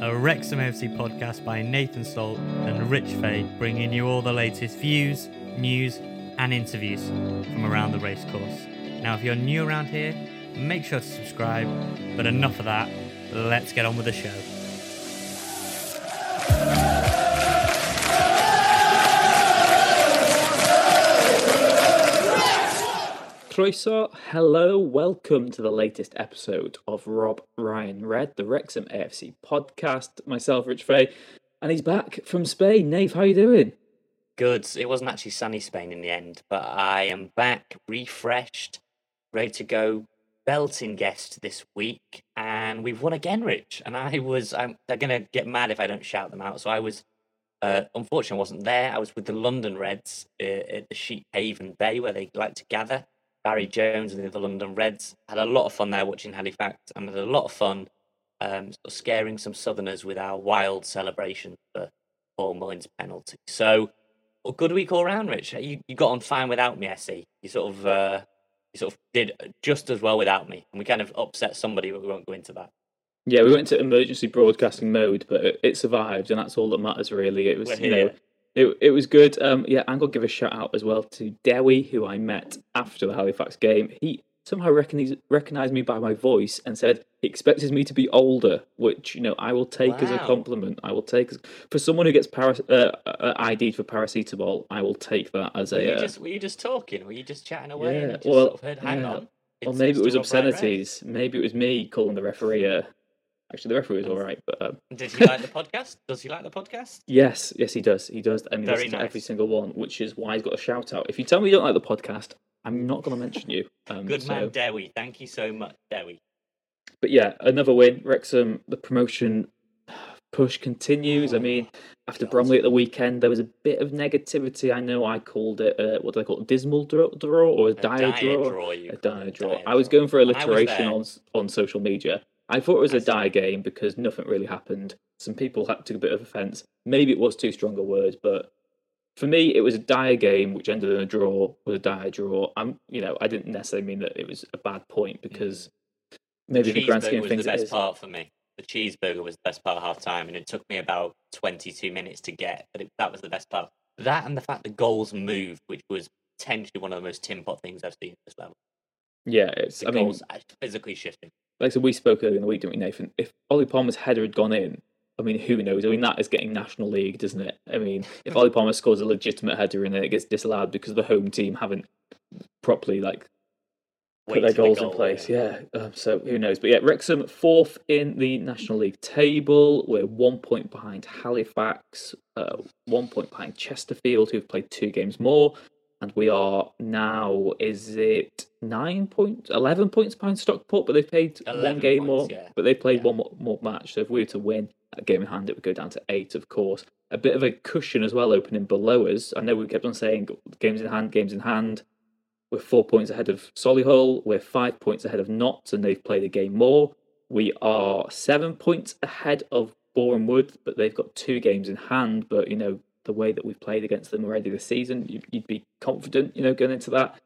a Wrexham FC podcast by Nathan Salt and Rich Fay, bringing you all the latest views, news, and interviews from around the racecourse. Now, if you're new around here, make sure to subscribe. But enough of that, let's get on with the show. Croeso, hello, welcome to the latest episode of Rob Ryan Red, the Wrexham AFC podcast. Myself, Rich Fay, and he's back from Spain. Nath, how you doing? Good. It wasn't actually sunny Spain in the end, but I am back, refreshed, ready to go. Belting guest this week, and we've won again, Rich. And I was, I'm, they're going to get mad if I don't shout them out. So I was, uh, unfortunately, I wasn't there. I was with the London Reds uh, at the Sheep Haven Bay, where they like to gather. Barry Jones and the London Reds. Had a lot of fun there watching Halifax and had a lot of fun um, sort of scaring some Southerners with our wild celebration for Paul Mullin's penalty. So, well, good week all round, Rich. You, you got on fine without me, SE. You sort of uh, you sort of did just as well without me, and we kind of upset somebody, but we won't go into that. Yeah, we went into emergency broadcasting mode, but it, it survived, and that's all that matters, really. It was, you know, it, it was good. Um, yeah, I'm gonna give a shout out as well to Dewi, who I met after the Halifax game. He somehow recognized recognized me by my voice and said he expected me to be older, which you know I will take wow. as a compliment. I will take as, for someone who gets paras, uh, uh, ID'd for paracetamol. I will take that as were a. You uh, just, were you just talking? Were you just chatting away? Yeah. Just well, sort of heard, hang yeah. on. Or maybe it was obscenities. Maybe it was me calling the referee a Actually, the referee was all right, but um... did he like the podcast? Does he like the podcast? Yes, yes, he does. He does, and he Very listens nice. to every single one, which is why he's got a shout out. If you tell me you don't like the podcast, I'm not going to mention you. Um, Good so... man, Dewi. Thank you so much, Dewi. But yeah, another win. Wrexham, the promotion push continues. I mean, after Bromley at the weekend, there was a bit of negativity. I know I called it, uh, what do they call it, dismal draw, draw or a, A dire, dire draw? draw, a dire draw. dire I was going for When I was alliteration on on social media. I thought it was a dire game because nothing really happened. Some people took a bit of offence. Maybe it was too strong a word, but for me, it was a dire game which ended in a draw. Was a dire draw. I'm, you know, I didn't necessarily mean that it was a bad point mm. because maybe in the grand scheme of was things, the best part for me. The cheeseburger was the best part of half time, and it took me about 22 minutes to get, but it, that was the best part. That and the fact the goals moved, which was potentially one of the most tin pot things I've seen at this level. Yeah, it's. The I mean, goals actually physically shifting. Like I said, we spoke earlier in the week, didn't we, Nathan? If Ollie Palmer's header had gone in, I mean, who knows? I mean, that is getting National League, doesn't it? I mean, if Ollie Palmer scores a legitimate header and then it gets disallowed because the home team haven't properly like put their the goals in place, yeah. yeah. Um, so who knows? But yeah, Wrexham fourth in the National League table. We're one point behind Halifax, uh, one point behind Chesterfield, who've played two games more, and we are now is it nine points, eleven points behind Stockport, but they've played one game points, more. yeah. But they've played Yeah. one more, more match. So if we were to win a game in hand, it would go down to eight, of course. A bit of a cushion as well, opening below us. I know we kept on saying games in hand, games in hand. We're four points ahead of Solihull. We're five points ahead of Notts, and they've played a game more. We are seven points ahead of Boreham Wood, but they've got two games in hand. But you know, the way that we've played against them already this season, you'd, be confident, you know, going into that.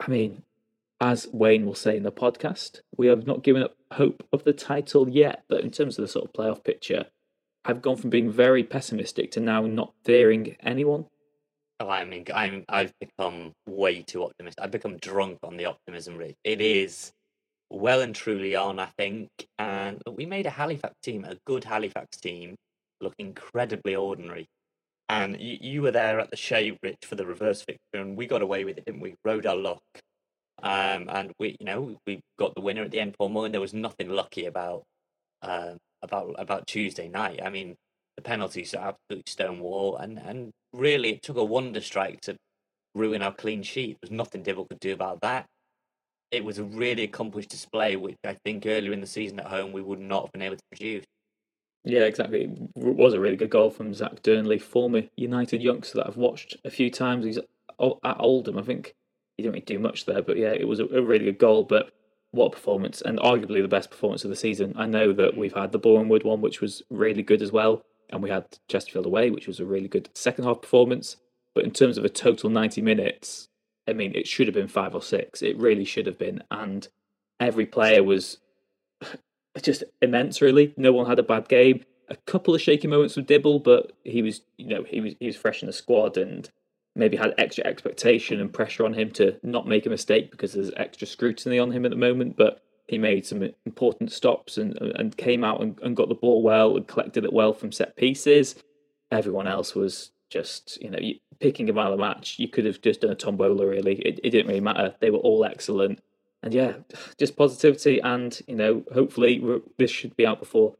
I mean, as Waynne will say in the podcast, we have not given up hope of the title yet. But in terms of the sort of playoff picture, I've gone from being very pessimistic to now not fearing anyone. Oh, I mean, I'm I've become way too optimistic. I've become drunk on the optimism rate. It is well and truly on, I think. And we made a Halifax team, a good Halifax team, look incredibly ordinary. And you, you were there at the Shay Rich for the reverse victory, and we got away with it, didn't we? Rode our luck. Um, and we, you know, we got the winner at the end for more, and there was nothing lucky about um, about about Tuesday night. I mean, the penalties are absolute stonewall, and and really it took a wonder strike to ruin our clean sheet. There's nothing Dibble could do about that. It was a really accomplished display, which I think earlier in the season at home we would not have been able to produce. Yeah, exactly. It was a really good goal from Zak Dearnley, former United youngster that I've watched a few times. He's at Oldham, I think. He didn't really do much there, but yeah, it was a, really good goal. But what performance, and arguably the best performance of the season. I know that we've had the Wood one, which was really good as well, and we had Chesterfield away, which was a really good second half performance. But in terms of a total 90 minutes, I mean, it should have been five or six. It really should have been. And every player was just immense, really. No one had a bad game. A couple of shaky moments with Dibble, but he was, you know, he was he was fresh in the squad and maybe had extra expectation and pressure on him to not make a mistake because there's extra scrutiny on him at the moment. But he made some important stops and and came out and, and got the ball well and collected it well from set pieces. Everyone else was just, you know, picking him out of the match. You could have just done a tombola, really. It, it didn't really matter. They were all excellent and yeah, just positivity, and you know, hopefully this should be out before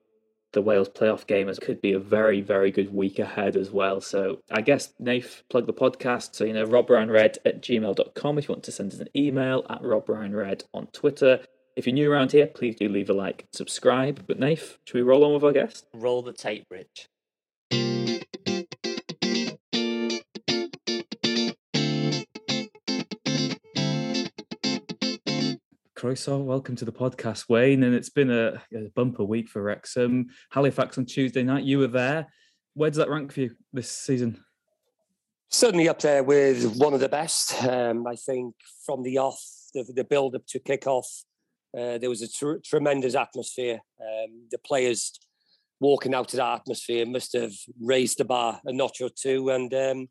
the Wales playoff game. As could be a very, very good week ahead as well. So I guess Nath plug the podcast. So you know, robryanred at gmail.com if you want to send us an email at robryanred on Twitter. If you're new around here, please do leave a like, subscribe. But Nath, should we roll on with our guest? Roll the tape, Rich. Croeso, welcome to the podcast, Waynne. And it's been a, a, bumper week for Wrexham. Halifax on Tuesday night, you were there. Where does that rank for you this season? Certainly up there with one of the best. Um, I think from the off, the, the build up to kick off, uh, there was a tr- tremendous atmosphere. Um, the players walking out of that atmosphere must have raised the bar a notch or two. And um,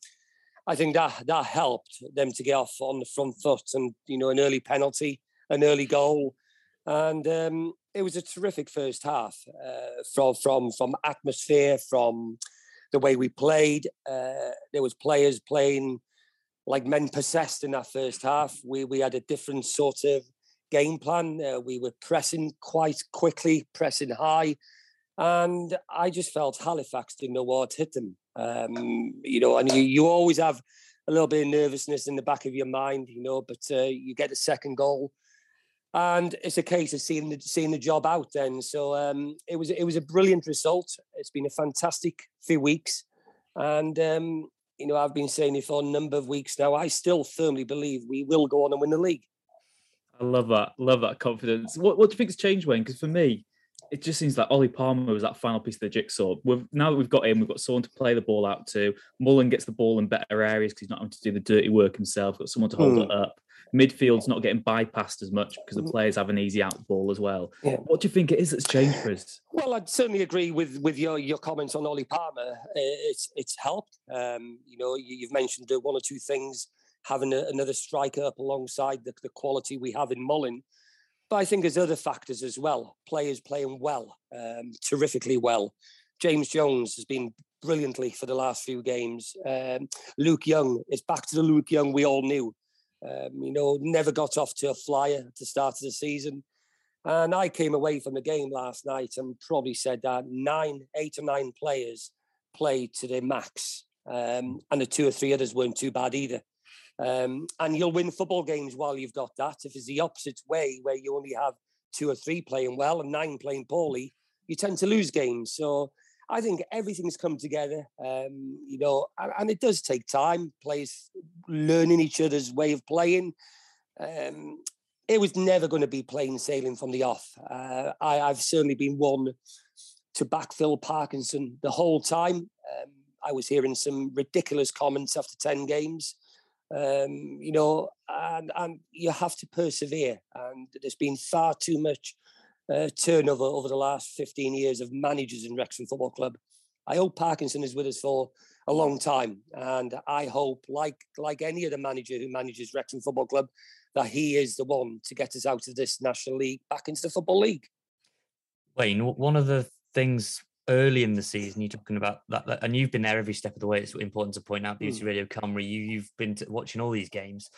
I think that that helped them to get off on the front foot and, you know, an early penalty an early goal, and um, it was a terrific first half uh, from from from atmosphere, from the way we played. Uh, there was players playing like men possessed in that first half. We we had a different sort of game plan. Uh, we were pressing quite quickly, pressing high, and I just felt Halifax didn't know what hit them. Um, you know, and you, you always have a little bit of nervousness in the back of your mind, you know, but uh, you get the second goal and it's a case of seeing the seeing the job out. Then, so um, it was it was a brilliant result. It's been a fantastic few weeks, and um, you know I've been saying it for a number of weeks now. I still firmly believe we will go on and win the league. I love that. Love that confidence. What what do you think's changed, Waynne? Because for me, it just seems like Ollie Palmer was that final piece of the jigsaw. We've, now that we've got him, we've got someone to play the ball out to. Mullin gets the ball in better areas because he's not having to do the dirty work himself. Got someone to hold mm. it up midfield's not getting bypassed as much because the mm. players have an easy out ball as well. Yeah. What do you think it is that's changed for us? Well, I'd certainly agree with with your your comments on Ollie Palmer. It's it's helped. Um, you know, you, have mentioned one or two things. Having a, another striker up alongside the, the quality we have in Mullin. But I think there's other factors as well. Players playing well, um, terrifically well. James Jones has been brilliantly for the last few games. Um, Luke Young is back to the Luke Young we all knew. Um, you know, never got off to a flyer at the start of the season. And I came away from the game last night and probably said that nine, eight or nine players played to their max. Um, and the two or three others weren't too bad either. Um, and you'll win football games while you've got that. If it's the opposite way, where you only have two or three playing well and nine playing poorly, you tend to lose games. So I think everything's come together, um, you know, and, and, it does take time. Players learning each other's way of playing. Um, it was never going to be plain sailing from the off. Uh, I, have certainly been one to back Phil Parkinson the whole time. Um, I was hearing some ridiculous comments after 10 games. Um, you know, and, and you have to persevere. And there's been far too much uh, turnover over the last 15 years of managers in Wrexham Football Club. I hope Parkinson is with us for a long time, and I hope, like like any other manager who manages Wrexham Football Club, that he is the one to get us out of this National League back into the Football League. Waynne, one of the things early in the season, you're talking about that, that, and you've been there every step of the way. It's important to point out, Beauty mm. Radio Cymru, you, you've been watching all these games.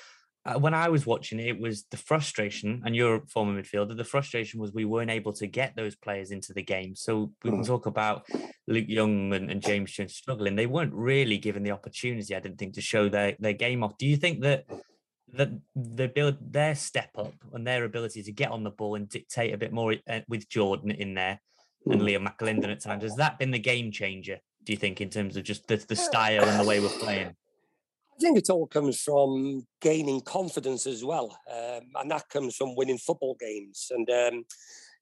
Uh, when I was watching it, it was the frustration, and you're a former midfielder. The frustration was we weren't able to get those players into the game. So we can mm. talk about Luke Young and, and James Jones struggling. They weren't really given the opportunity, I didn't think, to show their their game off. Do you think that that they build their step up and their ability to get on the ball and dictate a bit more uh, with Jordan in there and. Liam McAlinden at times. Has that been the game changer, do you think, in terms of just the, the style and the way we're playing? I think it all comes from gaining confidence as well. Um, and that comes from winning football games. And, um,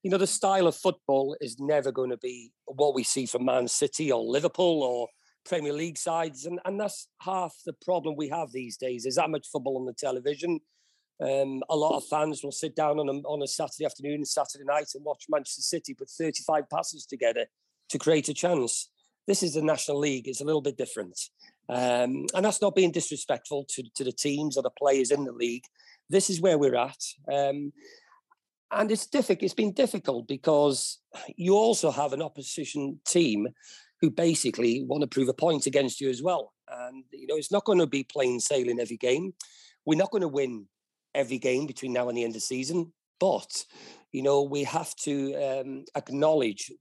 you know, the style of football is never going to be what we see from Man City or Liverpool or Premier League sides. And, and that's half the problem we have these days. is that much football on the television. Um, a lot of fans will sit down on a, on a Saturday afternoon and Saturday night and watch Manchester City put 35 passes together to create a chance. This is the National League. It's a little bit different. Um, and that's not being disrespectful to, to the teams or the players in the league. This is where we're at. Um, and it's difficult. It's been difficult because you also have an opposition team who basically want to prove a point against you as well. And you know, it's not going to be plain sailing every game. We're not going to win every game between now and the end of the season, but you know, we have to um, acknowledge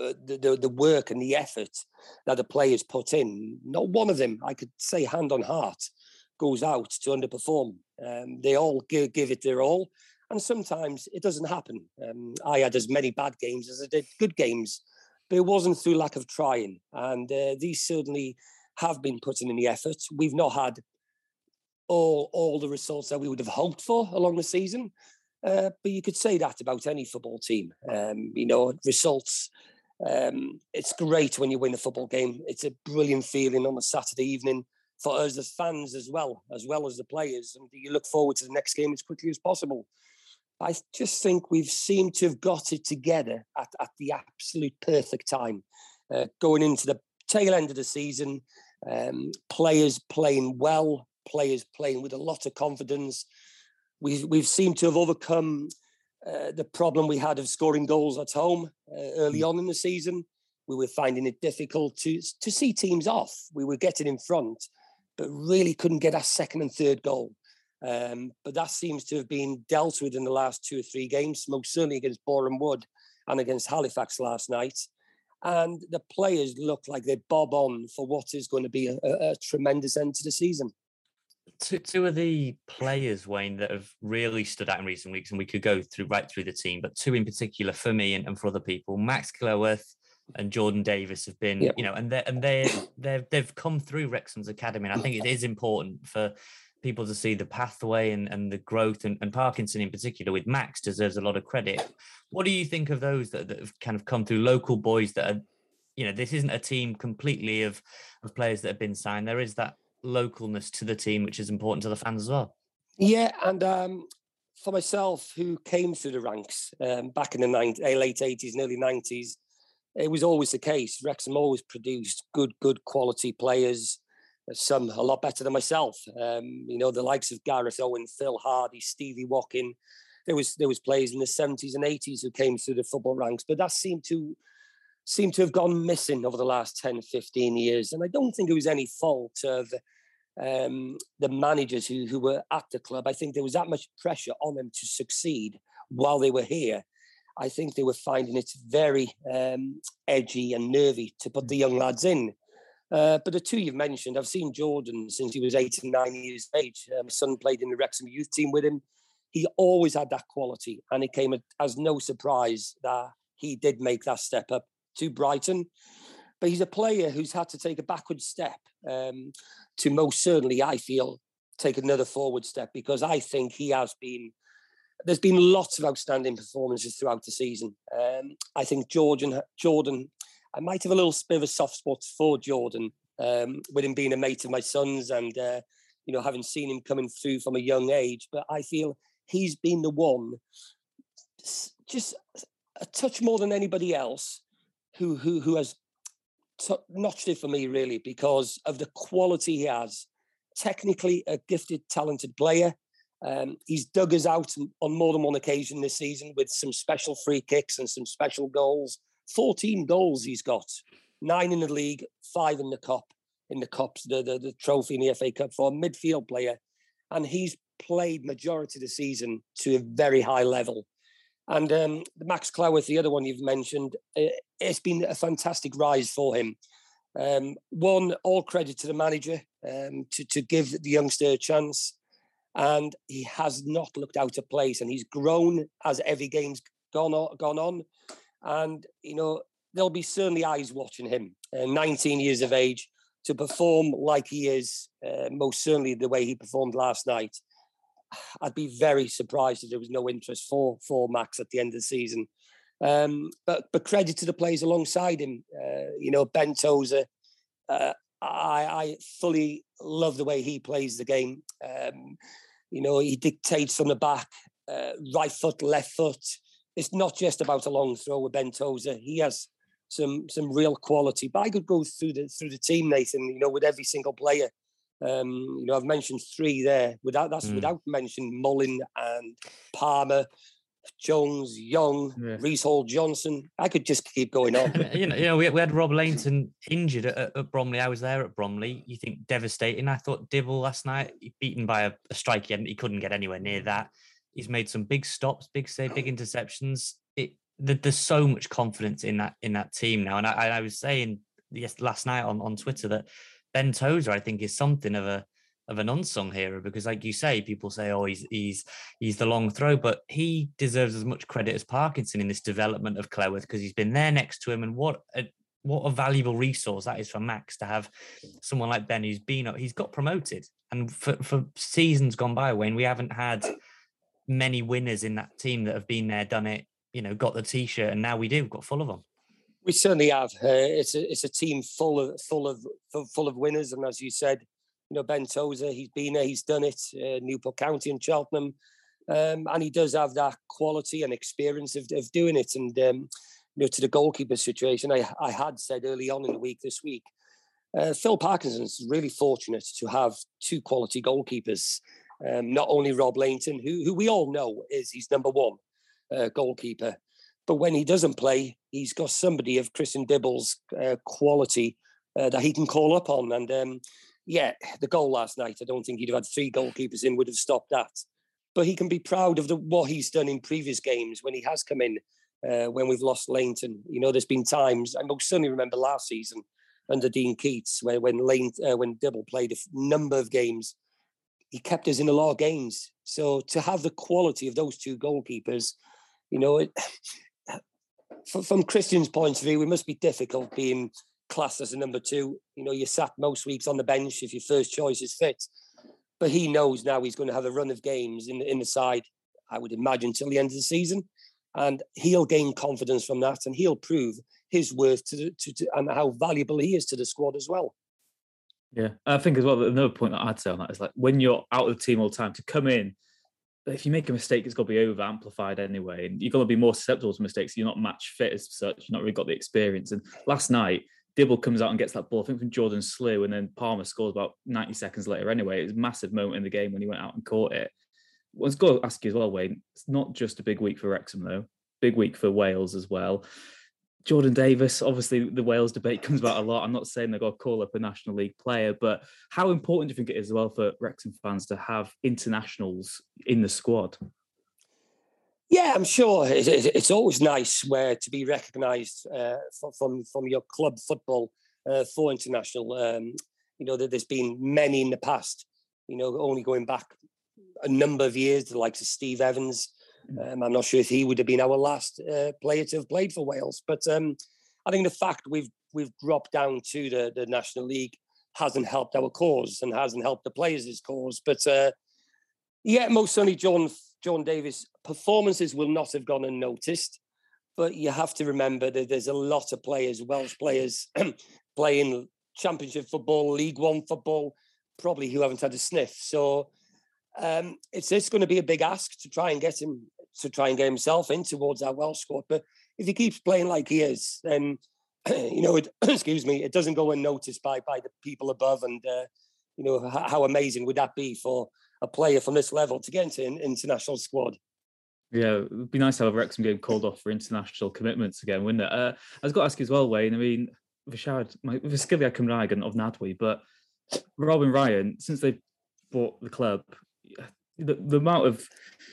uh, the, the, the work and the effort that the players put in. Not one of them, I could say hand on heart, goes out to underperform. Um, they all give, give, it their all, and sometimes it doesn't happen. Um, I had as many bad games as I did good games, but it wasn't through lack of trying. And uh, these certainly have been putting in the effort. We've not had all all the results that we would have hoped for along the season. Uh, but you could say that about any football team. Um, you know, results um, it's great when you win a football game. It's a brilliant feeling on a Saturday evening for us as fans as well, as well as the players. And you look forward to the next game as quickly as possible. I just think we've seemed to have got it together at, at the absolute perfect time. Uh, going into the tail end of the season, um, players playing well, players playing with a lot of confidence. We've, we've seemed to have overcome uh, the problem we had of scoring goals at home uh, early mm. on in the season. We were finding it difficult to to see teams off. We were getting in front, but really couldn't get our second and third goal. Um, but that seems to have been dealt with in the last two or three games, most certainly against Boreham Wood and against Halifax last night. And the players look like they bob on for what is going to be a, a, a tremendous end to the season two, two of the players, Waynne, that have really stood out in recent weeks, and we could go through right through the team, but two in particular for me and, and for other people, Max Cleworth and Jordan Davies have been, yep. you know, and they and they they've they've come through Wrexham's academy. And I think it is important for people to see the pathway and, and the growth and, and Parkinson in particular with Max deserves a lot of credit. What do you think of those that, that have kind of come through local boys that are you know, this isn't a team completely of of players that have been signed. There is that localness to the team, which is important to the fans as well. Yeah, and um, for myself, who came through the ranks um, back in the 90, eh, late 80s and early 90s, it was always the case. Wrexham always produced good, good quality players. Uh, some a lot better than myself. Um, you know, the likes of Gareth Owen, Phil Hardy, Stevie Watkin. There was there was players in the 70s and 80s who came through the football ranks, but that seemed to seem to have gone missing over the last 10, 15 years. And I don't think it was any fault of um, the managers who, who were at the club. I think there was that much pressure on them to succeed while they were here. I think they were finding it very um, edgy and nervy to put the young lads in. Uh, but the two you've mentioned, I've seen Jordan since he was eight and nine years of age. My son played in the Wrexham youth team with him. He always had that quality, and it came as no surprise that he did make that step up to Brighton. But he's a player who's had to take a backward step um, to most certainly, I feel, take another forward step because I think he has been. There's been lots of outstanding performances throughout the season. Um, I think Jordan, Jordan, I might have a little bit of a soft spot for Jordan um, with him being a mate of my son's and, uh, you know, having seen him coming through from a young age. But I feel he's been the one, just a touch more than anybody else, who who who has t- notched it for me really because of the quality he has. Technically, a gifted, talented player. Um, he's dug us out on more than one occasion this season with some special free kicks and some special goals. 14 goals he's got, nine in the league, five in the cup, in the cups, the, the, the trophy in the FA Cup for a midfield player. And he's played majority of the season to a very high level. And um, Max Cleworth, the other one you've mentioned, it's been a fantastic rise for him. Um, one, all credit to the manager um, to, to give the youngster a chance. And he has not looked out of place and he's grown as every game's gone on, gone on. And you know there'll be certainly eyes watching him uh, 19 years of age to perform like he is uh, most certainly the way he performed last night i'd be very surprised if there was no interest for for max at the end of the season um, but but credit to the players alongside him uh, you know ben tozer uh, I, I fully love the way he plays the game. Um, you know, he dictates from the back, uh, right foot, left foot. It's not just about a long throw with Ben Tozer. He has some some real quality. But I could go through the through the team, Nathan. You know, with every single player. Um, you know, I've mentioned three there. Without that's mm. without mentioning Mullin and Palmer, Jones, Young, yeah. Reece Hall, Johnson. I could just keep going on. you know, you know, we, we had Rob Lainton injured at, at, Bromley. I was there at Bromley. You think devastating? I thought Dibble last night, beaten by a, a strike he, he couldn't get anywhere near that. He's made some big stops, big save, big interceptions. It the, there's so much confidence in that in that team now. And I, I was saying yes last night on on Twitter that Ben Tozer, I think, is something of a of an unsung hero because, like you say, people say, "Oh, he's he's he's the long throw," but he deserves as much credit as Parkinson in this development of Cleworth because he's been there next to him, and what a what a valuable resource that is for Max to have someone like Ben who's been up. He's got promoted, and for for seasons gone by, when we haven't had many winners in that team that have been there, done it, you know, got the t-shirt, and now we do. We've got full of them. We certainly have. Uh, it's a it's a team full of full of full of winners, and as you said, you know, Ben Tozer, he's been there, he's done it, uh, Newport County and Cheltenham. Um, and he does have that quality and experience of, of doing it. And, um, you know, to the goalkeeper situation, I, I had said early on in the week this week, uh, Phil Parkinson's really fortunate to have two quality goalkeepers. Um, not only Rob Lainton, who, who we all know is he's number one uh, goalkeeper, but when he doesn't play, he's got somebody of Christian Dibble's uh, quality uh, that he can call up on. And um, yeah, the goal last night, I don't think he'd have had three goalkeepers in would have stopped that. But he can be proud of the, what he's done in previous games when he has come in, uh, when we've lost Lainton. You know, there's been times, I most certainly remember last season under Dean Keats, where when Lane, uh, when Dibble played a number of games, he kept us in a lot of games. So to have the quality of those two goalkeepers, you know, it, from Christian's point of view, it must be difficult being classed as a number two. You know, you're sat most weeks on the bench if your first choice is fit. But he knows now he's going to have a run of games in in the side, I would imagine, till the end of the season. And he'll gain confidence from that and he'll prove his worth to, to, to and how valuable he is to the squad as well. Yeah, I think as well, another point that I'd say on that is like when you're out of the team all the time to come in, if you make a mistake, it's got to be over amplified anyway. And you're going to be more susceptible to mistakes. You're not match fit as such. You've not really got the experience. And last night, Dibble comes out and gets that ball, I think from Jordan Slew, and then Palmer scores about 90 seconds later anyway. It was a massive moment in the game when he went out and caught it. Going to ask you as well, Waynne. It's not just a big week for Wrexham, though. Big week for Wales as well. Jordan Davies, obviously, the Wales debate comes about a lot. I'm not saying they've got to call up a National League player, but how important do you think it is as well for Wrexham fans to have internationals in the squad? Yeah, I'm sure it's always nice where to be recognised uh, from from your club football uh, for international. Um, you know that there's been many in the past. You know, only going back a number of years, the likes of Steve Evans. Mm. Um, I'm not sure if he would have been our last uh, player to have played for Wales, but um, I think the fact we've we've dropped down to the, the National League hasn't helped our cause and hasn't helped the players' cause. But uh, yeah, most certainly, John John Davies performances will not have gone unnoticed, but you have to remember that there's a lot of players, Welsh players, playing Championship football, League One football, probably who haven't had a sniff. So um, it's it's going to be a big ask to try and get him to try and get himself in towards our Welsh squad. But if he keeps playing like he is, then you know, it, excuse me, it doesn't go unnoticed by by the people above. And uh, you know, how, how, amazing would that be for a player from this level to get into an international squad? Yeah, it'd be nice to have a Wrexham game called off for international commitments again, wouldn't it? Uh, I was going to ask you as well, Waynne. I mean, Vyshard, Vaskylia Cymraeg of Nadwy, but Rob and Ryan, since they've bought the club, the, the amount of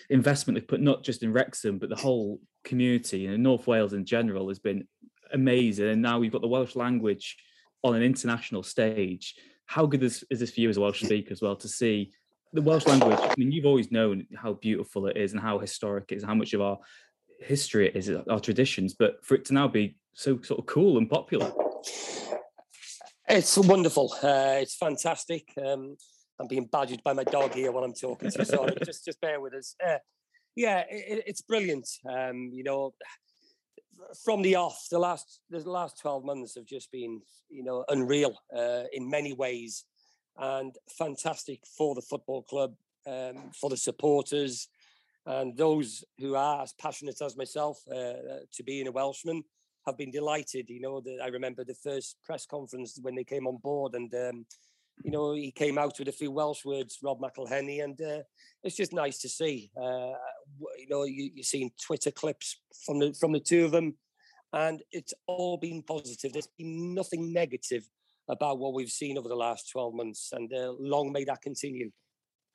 investment they've put not just in Wrexham, but the whole community, you know, North Wales in general, has been amazing. And now we've got the Welsh language on an international stage. How good is, is this for you as a Welsh speaker as well to see the Welsh language? I mean, you've always known how beautiful it is and how historic it is, how much of our history it is, our traditions, but for it to now be so sort of cool and popular. It's wonderful. Uh, it's fantastic. Um, I'm being badgered by my dog here while I'm talking, so sorry. just just bear with us. Uh, yeah, it, it's brilliant. Um, you know, from the off, the last the last twelve months have just been you know unreal uh, in many ways, and fantastic for the football club, um, for the supporters, and those who are as passionate as myself uh, to being a Welshman have been delighted. You know, the, I remember the first press conference when they came on board, and um, you know, he came out with a few Welsh words, Rob McElhenney, and uh, it's just nice to see. Uh, you know, you, you've seen Twitter clips from the from the two of them, and it's all been positive. There's been nothing negative about what we've seen over the last 12 months, and uh, long may that continue.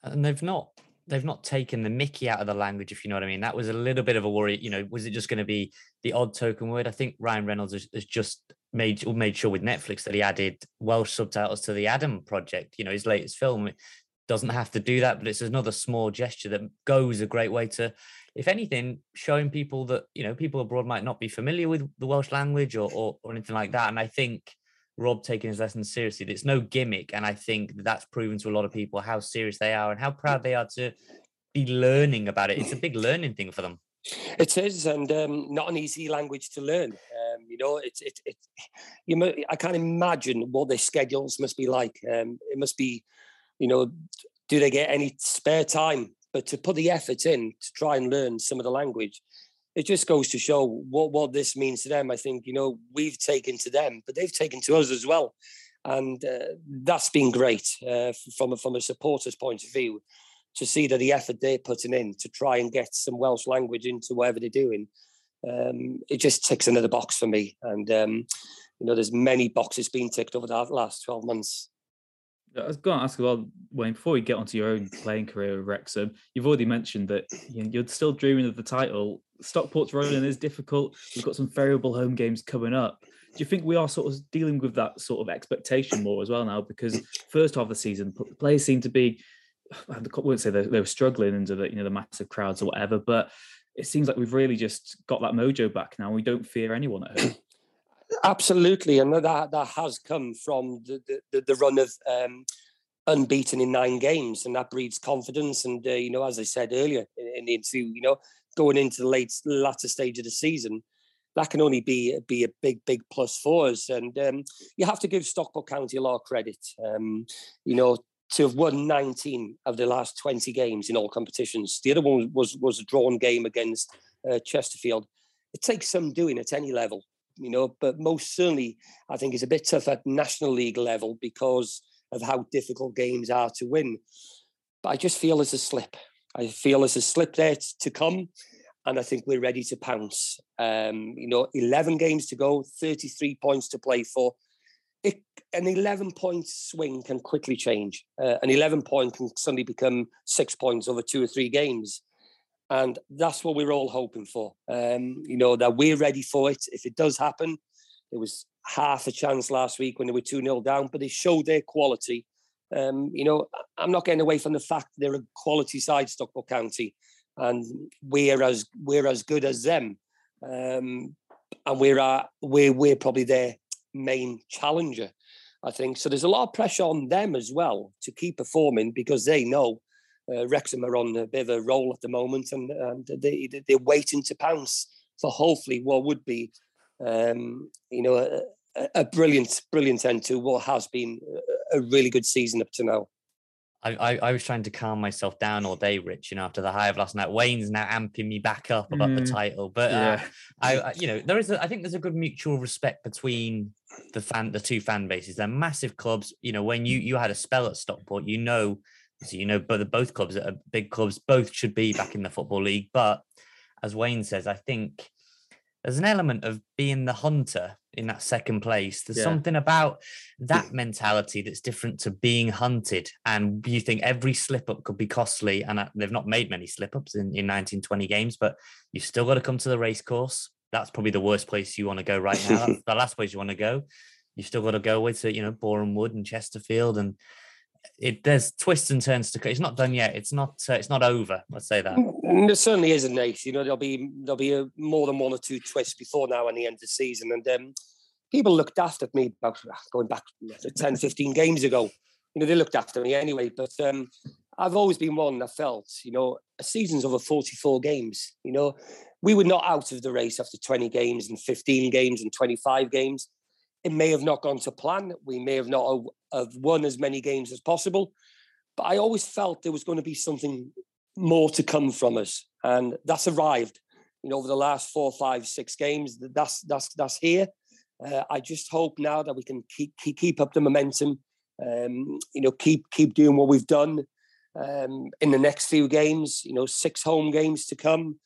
And they've not they've not taken the Mickey out of the language, if you know what I mean. That was a little bit of a worry. You know, was it just going to be the odd token word? I think Ryan Reynolds has, has just made made sure with Netflix that he added Welsh subtitles to the Adam project. You know, his latest film. Doesn't have to do that, but it's another small gesture that goes a great way to, if anything, showing people that you know people abroad might not be familiar with the Welsh language or or, or anything like that. And I think Rob taking his lessons seriously. It's no gimmick, and I think that's proven to a lot of people how serious they are and how proud they are to be learning about it. It's a big learning thing for them. It is, and um, not an easy language to learn. Um, you know, it's it, it. You, I can't imagine what their schedules must be like. Um, it must be, you know, do they get any spare time? But to put the effort in to try and learn some of the language, it just goes to show what what this means to them. I think you know we've taken to them, but they've taken to us as well, and uh, that's been great uh, from from a supporter's point of view to see that the effort they're putting in to try and get some Welsh language into whatever they're doing. Um, it just ticks another box for me, and um, you know there's many boxes being ticked over the last twelve months. I was going to ask well, Waynne, before we get onto your own playing career with Wrexham, you've already mentioned that you're still dreaming of the title. Stockport's rolling is difficult. We've got some variable home games coming up. Do you think we are sort of dealing with that sort of expectation more as well now? Because first half of the season, players seem to be, I wouldn't say they, were struggling under the you know the massive crowds or whatever, but it seems like we've really just got that mojo back now. We don't fear anyone at home. Absolutely, and that that has come from the the, the run of um, unbeaten in nine games, and that breeds confidence. And uh, you know, as I said earlier in, in, the interview, you know, going into the late latter stage of the season, that can only be be a big big plus for us. And um, you have to give Stockport County a lot of credit. Um, you know, to have won 19 of the last 20 games in all competitions. The other one was was a drawn game against uh, Chesterfield. It takes some doing at any level you know, but most certainly I think it's a bit tough at national league level because of how difficult games are to win. But I just feel there's a slip. I feel there's a slip there to come, and I think we're ready to pounce. Um, you know, 11 games to go, 33 points to play for. It, an 11 point swing can quickly change. Uh, an 11 point can suddenly become six points over two or three games. And that's what we're all hoping for. Um, you know, that we're ready for it. If it does happen, it was half a chance last week when they were 2 0 down, but they showed their quality. Um, you know, I'm not getting away from the fact they're a quality side, Stockport County, and we're as we're as good as them. Um, and we're, uh, we're we're probably their main challenger, I think. So there's a lot of pressure on them as well to keep performing because they know uh, Wrexham are on a bit of a roll at the moment, and, and they they're waiting to pounce for hopefully what would be, um, you know, a, a brilliant, brilliant end to what has been a really good season up to now. I, I, I, was trying to calm myself down all day, Rich. You know, after the high of last night, Waynne's now amping me back up about mm, the title. But uh. I, I, you know, there is, a, I think, there's a good mutual respect between the fan, the two fan bases. They're massive clubs. You know, when you you had a spell at Stockport, you know, so you know, both both clubs are big clubs. Both should be back in the football league. But as Waynne says, I think there's an element of being the hunter in that second place. There's yeah. something about that mentality that's different to being hunted. And you think every slip up could be costly. And uh, they've not made many slip ups in, in 19, 20 games, but you've still got to come to the race course. That's probably the worst place you want to go right now. the last place you want to go. You've still got to go with, you know, Boreham Wood and Chesterfield and it there's twists and turns to it. it's not done yet it's not uh, it's not over let's say that there certainly isn't Nate you know there'll be there'll be a, more than one or two twists before now and the end of the season and um, people looked after me about ah, going back 10 15 games ago you know they looked after me anyway but um, I've always been one that felt you know a season's over 44 games you know we were not out of the race after 20 games and 15 games and 25 games it may have not gone to plan. We may have not have won as many games as possible, but I always felt there was going to be something more to come from us, and that's arrived. You know, over the last four, five, six games, that's that's that's here. Uh, I just hope now that we can keep keep, keep up the momentum. Um, you know, keep keep doing what we've done um, in the next few games. You know, six home games to come.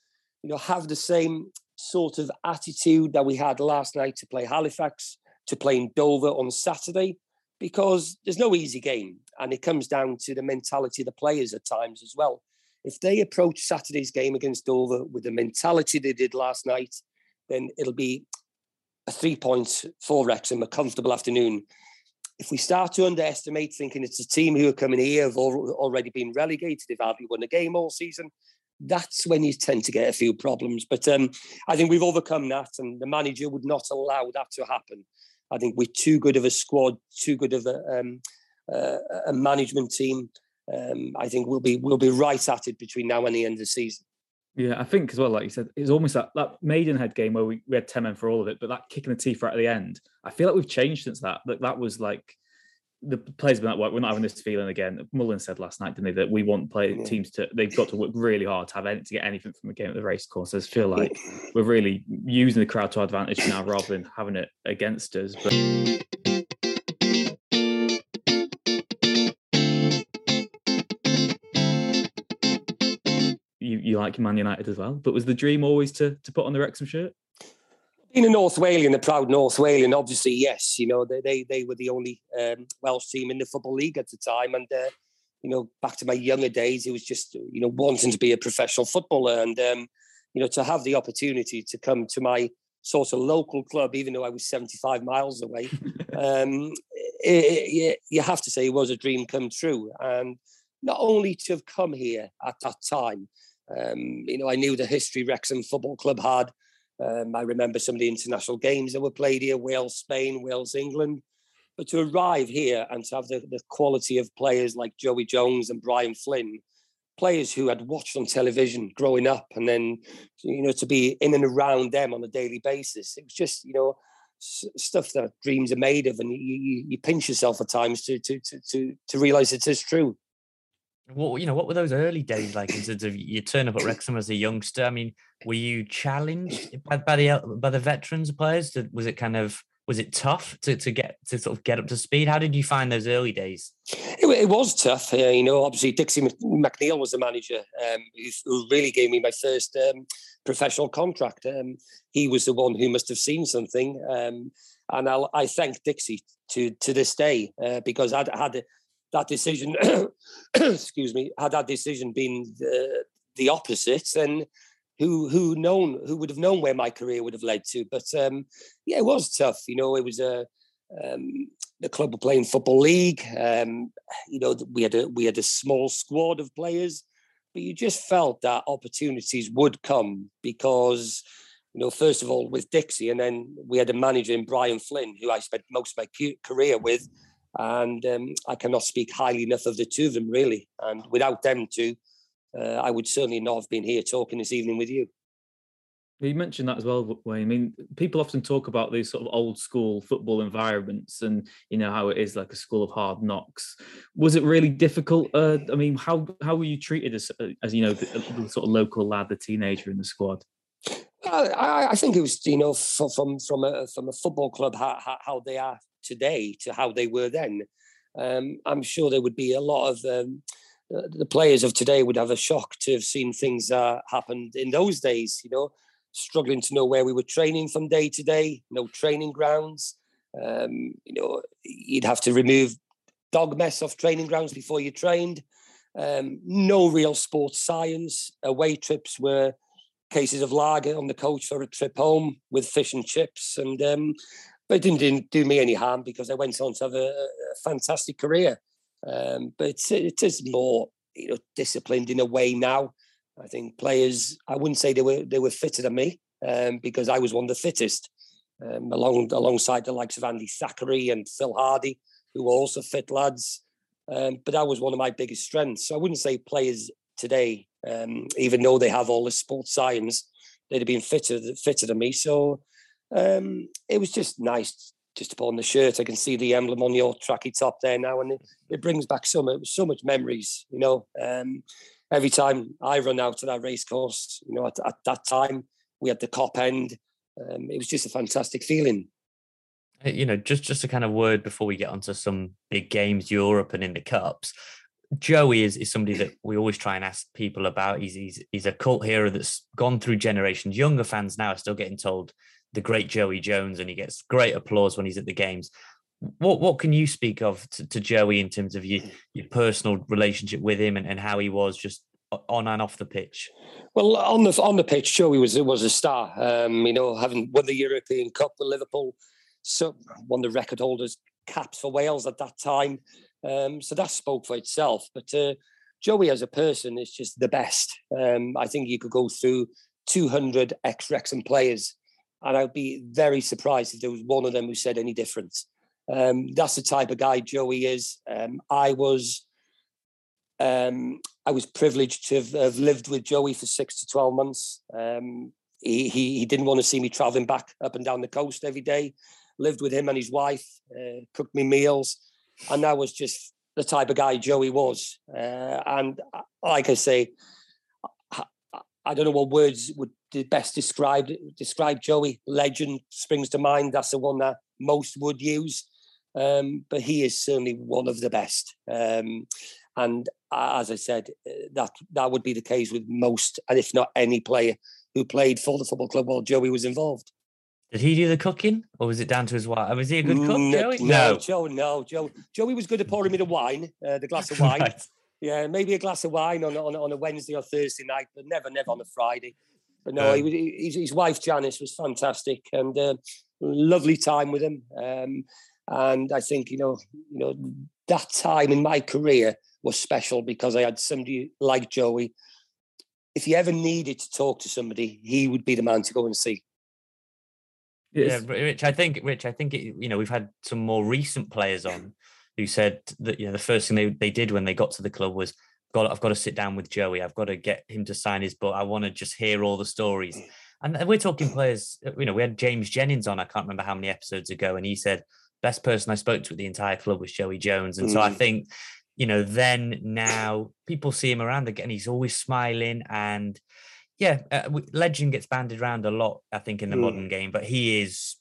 You know, have the same sort of attitude that we had last night to play Halifax to playing Dover on Saturday because there's no easy game. And it comes down to the mentality of the players at times as well. If they approach Saturday's game against Dover with the mentality they did last night, then it'll be a three points for Wrexham, a comfortable afternoon. If we start to underestimate, thinking it's a team who are coming here, have already been relegated, they've hardly won a game all season, that's when you tend to get a few problems. But um, I think we've overcome that, and the manager would not allow that to happen. I think we're too good of a squad, too good of a, um, uh, a management team. Um, I think we'll be we'll be right at it between now and the end of the season. Yeah, I think as well, like you said, it's almost that, that Maidenhead game where we, we had 10 men for all of it, but that kicking the teeth right at the end, I feel like we've changed since that. That that was like the players been like, well, we're not having this feeling again. Mullin said last night, didn't they, that we want play yeah. teams to they've got to work really hard to have any, to get anything from a game at the race course. I feel like we're really using the crowd to our advantage now rather than having it against us. But you, you like Man United as well. But was the dream always to to put on the Wrexham shirt? Being a North Walian, a proud North Walian, obviously, yes. You know, they they, they were the only um, Welsh team in the Football League at the time. And, uh, you know, back to my younger days, it was just, you know, wanting to be a professional footballer. And, um, you know, to have the opportunity to come to my sort of local club, even though I was 75 miles away, um, it, it, you have to say it was a dream come true. And not only to have come here at that time, um, you know, I knew the history Wrexham Football Club had um, I remember some of the international games that were played here Wales, Spain, Wales, England. But to arrive here and to have the, the quality of players like Joey Jones and Brian Flynn, players who had watched on television growing up, and then, you know, to be in and around them on a daily basis, it was just, you know, stuff that dreams are made of, and you, you, pinch yourself at times to to to to, to realize it is true. What you know, what were those early days like in terms of you turn up at Wrexham as a youngster? I mean, were you challenged by, by the by the veterans players? Was it kind of was it tough to, to get to sort of get up to speed? How did you find those early days? It, it was tough. Uh, you know, obviously Dixie McNeil was the manager um, who, who, really gave me my first um, professional contract. Um, he was the one who must have seen something, um, and I'll, i thank Dixie to to this day uh, because I'd had that decision, excuse me, had that decision been the, the opposite, then who who known who would have known where my career would have led to? But um, yeah, it was tough. You know, it was a um, the club were playing football league. Um, you know, we had a we had a small squad of players, but you just felt that opportunities would come because you know, first of all with Dixie, and then we had a manager in Brian Flynn, who I spent most of my career with, and um, I cannot speak highly enough of the two of them, really. And without them two, uh, I would certainly not have been here talking this evening with you. You mentioned that as well, Waynne. I mean, people often talk about these sort of old school football environments and you know how it is like a school of hard knocks. Was it really difficult? Uh, I mean, how how were you treated as uh, as you know the, the sort of local lad, the teenager in the squad? I, I think it was you know from from from a from a football club how, how they are today to how they were then. Um, I'm sure there would be a lot of um, the players of today would have a shock to have seen things uh, happened in those days. You know, struggling to know where we were training from day to day, no training grounds. Um, you know, you'd have to remove dog mess off training grounds before you trained. Um, no real sports science. Away trips were cases of lager on the coach for a trip home with fish and chips. And um, but it didn't, didn't, do me any harm because I went on to have a, a fantastic career. Um, but it's, it is more you know disciplined in a way now. I think players, I wouldn't say they were they were fitter than me um, because I was one of the fittest, um, along alongside the likes of Andy Thackeray and Phil Hardy, who were also fit lads. Um, but that was one of my biggest strengths. So I wouldn't say players today, um, even though they have all the sports science, they'd have been fitter fitter than me. So um, it was just nice just to put on the shirt. I can see the emblem on your tracky top there now, and it, it brings back so much, so much memories. You know, um, every time I run out to that race course, you know, at, at that time we had the Kop end. Um, it was just a fantastic feeling. You know, just just a kind of word before we get onto some big games, Europe and in the cups. Joey is, is somebody that we always try and ask people about. He's, he's he's a cult hero that's gone through generations. Younger fans now are still getting told the great Joey Jones, and he gets great applause when he's at the games. What what can you speak of to, to Joey in terms of your your personal relationship with him and, and how he was just on and off the pitch? Well, on the on the pitch, Joey was was a star. Um, you know, having won the European Cup with Liverpool, so won the record holders caps for Wales at that time. Um, so that spoke for itself. But uh, Joey as a person is just the best. Um, I think you could go through 200 ex Wrexham players and I'd be very surprised if there was one of them who said any different. Um, that's the type of guy Joey is. Um, I was, um, I was privileged to have, have, lived with Joey for six to twelve months. Um, he, he, he didn't want to see me traveling back up and down the coast every day. Lived with him and his wife, uh, cooked me meals, and that was just the type of guy Joey was. Uh, and uh, like I say, I don't know what words would best describe describe Joey. Legend springs to mind. That's the one that most would use. Um, but he is certainly one of the best. Um, and as I said, uh, that that would be the case with most, and if not any player who played for the football club while Joey was involved. Did he do the cooking, or was it down to his wife? Was he a good cook, no, Joey? No, no, Joe, no, Joe. Joey was good at pouring me the wine, uh, the glass of wine. right. Yeah, maybe a glass of wine on, on, on a Wednesday or Thursday night, but never, never on a Friday. But no, um, he, his, his wife Janice was fantastic and uh, lovely time with him. Um, and I think you know, you know, that time in my career was special because I had somebody like Joey. If you ever needed to talk to somebody, he would be the man to go and see. Yeah, Rich. I think, Rich. I think it, you know we've had some more recent players on who said that you know the first thing they, they did when they got to the club was got I've got to sit down with Joey. I've got to get him to sign his book. I want to just hear all the stories. And we're talking players. Uh, you know, we had James Jennings on. I can't remember how many episodes ago, and he said best person I spoke to at the entire club was Joey Jones. And mm. so I mm. think you know then now people see him around again. He's always smiling and yeah, uh, legend gets banded around a lot. I think in the mm. modern game, but he is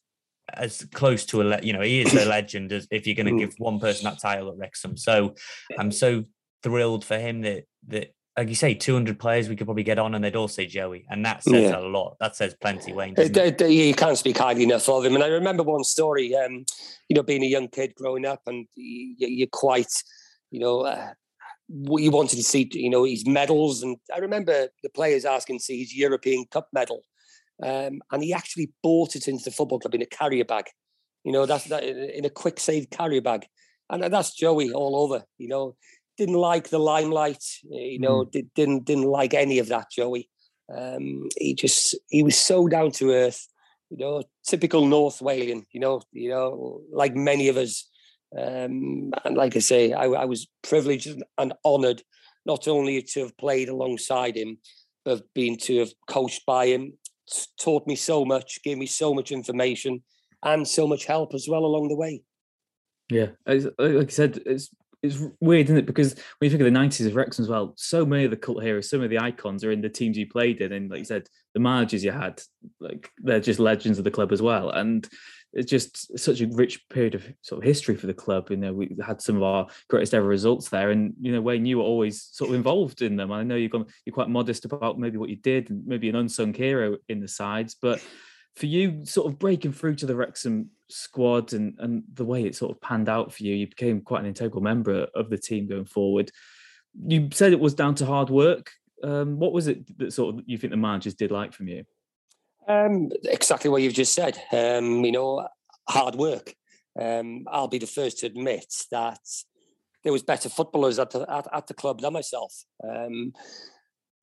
as close to a le- you know he is a legend as if you're going to mm. give one person that title at Wrexham. So I'm so thrilled for him that that like you say, 200 players we could probably get on, and they'd all say Joey, and that says yeah. a lot. That says plenty, Waynne. It, it? you can't speak highly enough of him. And I remember one story, um, you know, being a young kid growing up, and you, are quite, you know, uh, you wanted to see, you know, his medals, and I remember the players asking to see his European Cup medal, um, and he actually bought it into the football club in a carrier bag. You know, that's that in a Kwik Save carrier bag, and that's Joey all over. You know, didn't like the limelight. You know, mm. did, didn't didn't like any of that. Joey, um, he just he was so down to earth. You know, typical North Walian. You know, you know, like many of us. Um, and like I say, I, I was privileged and honoured not only to have played alongside him, but been to have coached by him, taught me so much, gave me so much information, and so much help as well along the way. Yeah, like I said, it's it's weird, isn't it? Because when you think of the nineties of Wrexham as well, so many of the cult heroes, some of the icons are in the teams you played in, and like you said, the managers you had, like they're just legends of the club as well. And it's just such a rich period of sort of history for the club. You know, we had some of our greatest ever results there, and you know, Waynne, you were always sort of involved in them. I know you've gone, you're quite modest about maybe what you did, and maybe an unsung hero in the sides, but for you, sort of breaking through to the Wrexham squad and and the way it sort of panned out for you, you became quite an integral member of the team going forward. You said it was down to hard work. Um, what was it that sort of you think the managers did like from you? Um, exactly what you've just said. Um, you know, hard work. Um, I'll be the first to admit that there was better footballers at the, at, at the club than myself. Um,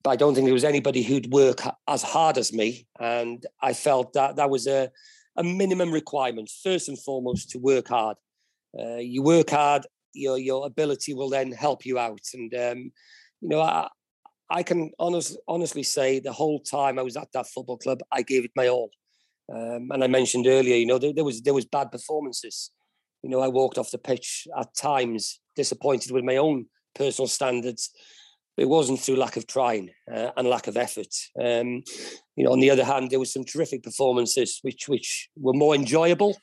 but I don't think there was anybody who'd work as hard as me. And I felt that that was a, a minimum requirement, first and foremost, to work hard. Uh, you work hard, your your ability will then help you out. And um, you know, I can honest, honestly say the whole time I was at that football club, I gave it my all. Um, and I mentioned earlier, you know, there, there, was there was bad performances. You know, I walked off the pitch at times disappointed with my own personal standards. It wasn't through lack of trying uh, and lack of effort. Um, you know, on the other hand, there was some terrific performances which which were more enjoyable.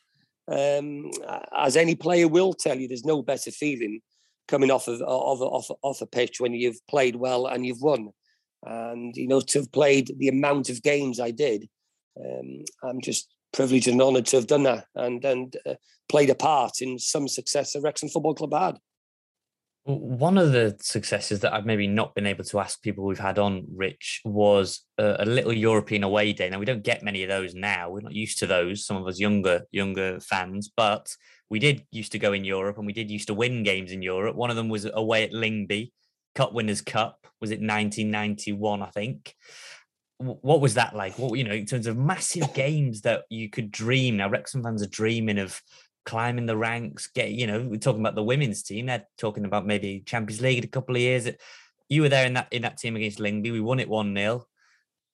Um, as any player will tell you, there's no better feeling coming off of, of, off, off a pitch when you've played well and you've won. And, you know, to have played the amount of games I did, um, I'm just privileged and honoured to have done that and, and uh, played a part in some success that Wrexham Football Club had. One of the successes that I've maybe not been able to ask people we've had on, Rich, was a, a, little European away day. Now we don't get many of those now. We're not used to those. Some of us younger younger fans, but we did used to go in Europe and we did used to win games in Europe. One of them was away at Lyngby, Cup Winners' Cup. Was it 1991? I think. What was that like? What you know in terms of massive games that you could dream? Now Wrexham fans are dreaming of climbing the ranks, get, you know, we're talking about the women's team. They're talking about maybe Champions League in a couple of years. You were there in that in that team against Lyngby. We won it 1 0.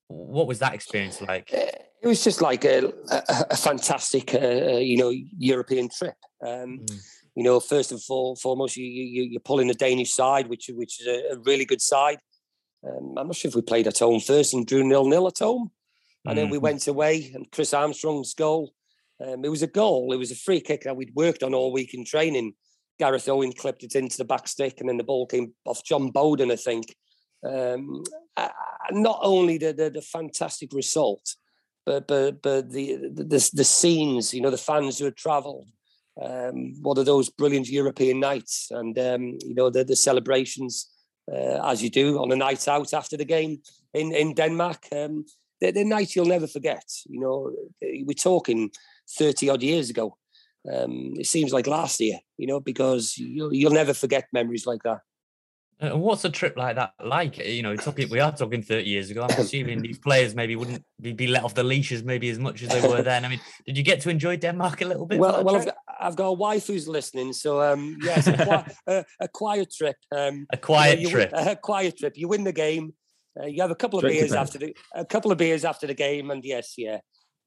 What was that experience like? Eh, It was just like a, a, a fantastic, uh, uh, you know, European trip. Um, mm. You know, first and foremost, you, you, you're pulling the Danish side, which which is a, a really good side. Um, I'm not sure if we played at home first and drew nil nil at home, and mm. then we mm-hmm. went away and Chris Armstrong's goal um, it was a goal. It was a free kick that we'd worked on all week in training. Gareth Owen clipped it into the back stick, and then the ball came off John Bowden, I think. Um, uh, not only the, the, the fantastic result, but but but the, the the scenes, you know, the fans who had travelled. Um, one of those brilliant European nights, and um, you know the the celebrations uh, as you do on a night out after the game in in Denmark. Um, the, the night you'll never forget. You know, we're talking 30 odd years ago. Um, it seems like last year, you know, because you'll, you'll never forget memories like that. And what's a trip like that like? You know, talking, we are talking 30 years ago. I'm assuming these players maybe wouldn't be let off the leashes maybe as much as they were then. I mean, did you get to enjoy Denmark a little bit? Well, well, I've got, I've got, a wife who's listening, so um, yes, a, quiet, a, a quiet trip. Um, a quiet you know, trip. a quiet trip. You win the game. Uh, you have a couple of Drink beers after the a couple of beers after the game, and yes, yeah,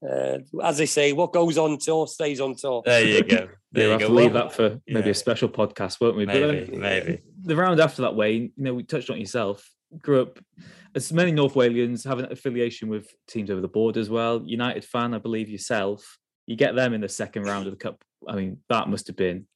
uh, as they say, what goes on tour stays on tour. There you go. There yeah, you go. we'll leave that for maybe yeah. a special podcast, won't we? Maybe, but, maybe. The round after that, Waynne, you know, we touched on yourself. Grew up as many North Walians have an affiliation with teams over the border as well. United fan, I believe yourself. You get them in the second round of the cup. I mean, that must have been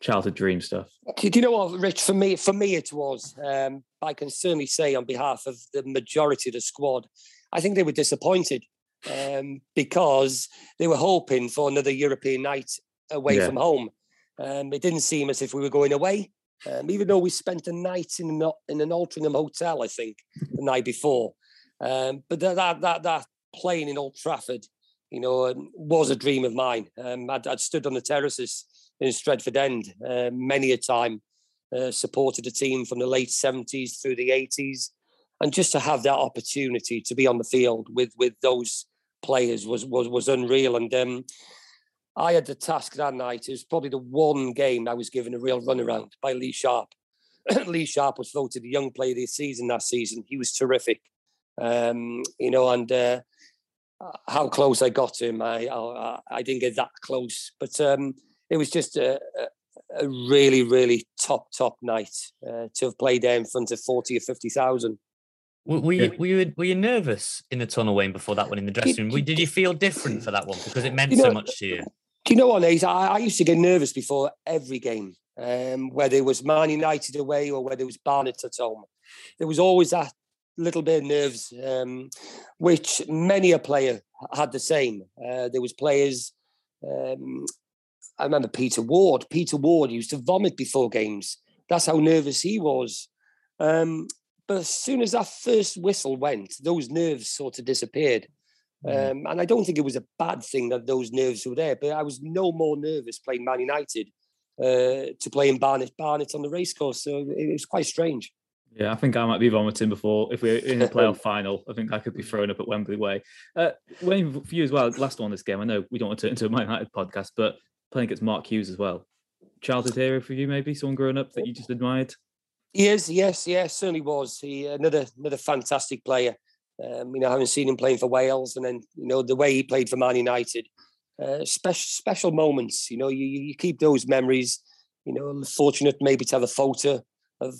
childhood dream stuff. Do you know what, Rich? For me, for me, it was. Um, I can certainly say on behalf of the majority of the squad, I think they were disappointed um, because they were hoping for another European night away yeah. from home. Um, it didn't seem as if we were going away, um, even though we spent a night in an, in an Altrincham hotel, I think, the night before. Um, but that, that that that playing in Old Trafford, you know, um, was a dream of mine. Um, I'd, I'd, stood on the terraces in Stretford End uh, many a time, uh, supported the team from the late seventies through the eighties, and just to have that opportunity to be on the field with with those players was was was unreal. And um, I had the task that night. It was probably the one game I was given a real runaround by Lee Sharpe. Lee Sharpe was voted the young player of the season that season. He was terrific, um, you know, and uh, how close I got to him. I I, I didn't get that close, but um, it was just a, a, a really really top top night uh, to have played there in front of forty or fifty thousand. Were, were, you, were you were you nervous in the tunnel Waynne before that one in the dressing room? Did you feel different for that one because it meant you know, so much to you? Do you know what? I, I used to get nervous before every game, um, whether it was Man United away or whether it was Barnet at home. There was always that little bit of nerves, um, which many a player had the same. Uh, there was players. Um, I remember Peter Ward. Peter Ward used to vomit before games. That's how nervous he was. Um, but as soon as that first whistle went, those nerves sort of disappeared. Mm. Um, and I don't think it was a bad thing that those nerves were there. But I was no more nervous playing Man United uh, to play in Barnet, Barnet on the racecourse. So it was quite strange. Yeah, I think I might be vomiting before if we're in the playoff final. I think I could be thrown up at Wembley Way. Uh, Waynne, for you as well, last one this game. I know we don't want to turn into a Man United podcast, but playing against Mark Hughes as well. Childhood hero for you, maybe someone growing up that you just admired. He is, yes, yes, certainly was. He another another fantastic player. Um, you know, having seen him playing for Wales, and then you know the way he played for Man United, uh, special special moments. You know, you you keep those memories. You know, fortunate maybe to have a photo of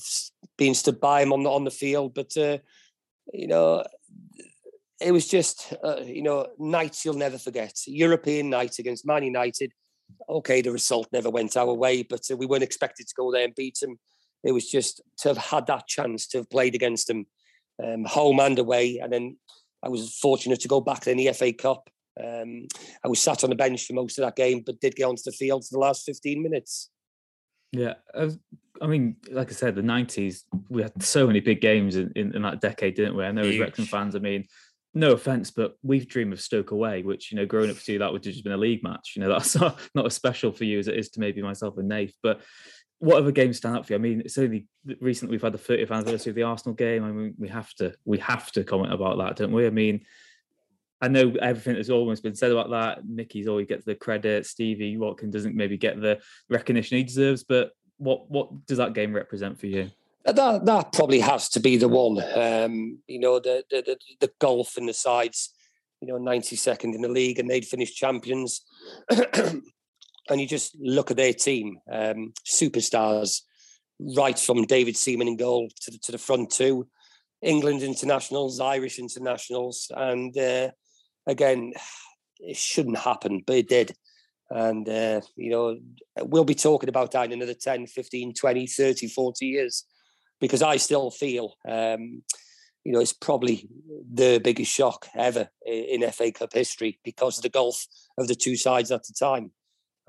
being stood by him on the on the field. But uh, you know, it was just uh, you know nights you'll never forget. European night against Man United. Okay, the result never went our way, but uh, we weren't expected to go there and beat them. It was just to have had that chance to have played against them, um, home and away, and then I was fortunate to go back in the FA Cup. Um, I was sat on the bench for most of that game, but did get onto the field for the last 15 minutes. Yeah, I mean, like I said, the nineties we had so many big games in, in, in, that decade, didn't we? I know as Wrexham fans, I mean, no offense, but we've dreamed of Stoke away, which you know, growing up to you, that would have just been a league match. You know, that's not, not as special for you as it is to maybe myself and Nath. But what other games stand out for you? I mean, it's only recently we've had the 30th anniversary of the Arsenal game. I mean, we have to we have to comment about that, don't we? I mean, I know everything has almost been said about that. Mickey's always gets the credit. Stevie Watkin doesn't maybe get the recognition he deserves, but what what does that game represent for you? Uh, that that probably has to be the one. Um, you know, the, the the the Gulf and the sides. You know, ninety second in the league, and they'd finished champions. and you just look at their team, um, superstars, right from David Seaman in goal to the, to the front two, England internationals, Irish internationals, and uh, again, it shouldn't happen, but it did. And, uh, you know, we'll be talking about that in another 10, 15, 20, 30, 40 years because I still feel, um, you know, it's probably the biggest shock ever in FA Cup history because of the gulf of the two sides at the time.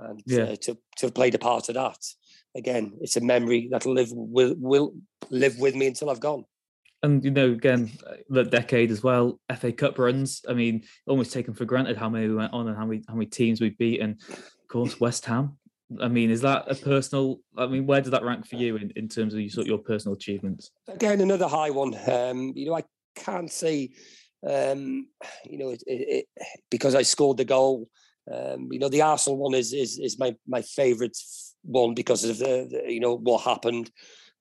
And yeah. uh, to, to have played a part of that, again, it's a memory that'll live will, will live with me until I've gone and you know, again, the decade as well, FA Cup runs. I mean, almost taken for granted how many we went on and how many how many teams we've beaten. Of course, West Ham. I mean, is that a personal? I mean, where does that rank for you in, in terms of your sort of your personal achievements? Again, another high one. Um, you know, I can't say, um, you know, it, it, it, because I scored the goal. Um, you know, the Arsenal one is is is my my favourite one because of the, the you know what happened.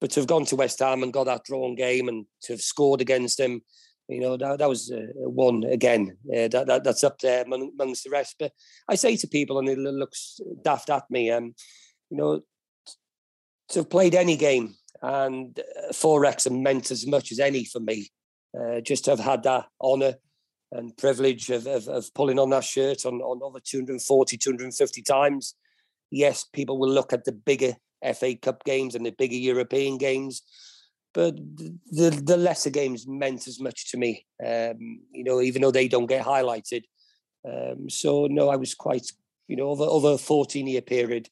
But to have gone to West Ham and got that drawn game and to have scored against him, you know, that, that was uh, one again. Uh, that, that, that's up there among, amongst the rest. But I say to people, and it looks daft at me, um, you know, to have played any game and uh, for Wrexham meant as much as any for me. Uh, just to have had that honour and privilege of, of, of, pulling on that shirt on, on over 240, 250 times. Yes, people will look at the bigger FA Cup games and the bigger European games. But the the lesser games meant as much to me, um, you know, even though they don't get highlighted. Um, so no, I was quite, you know, over over a 14 year period,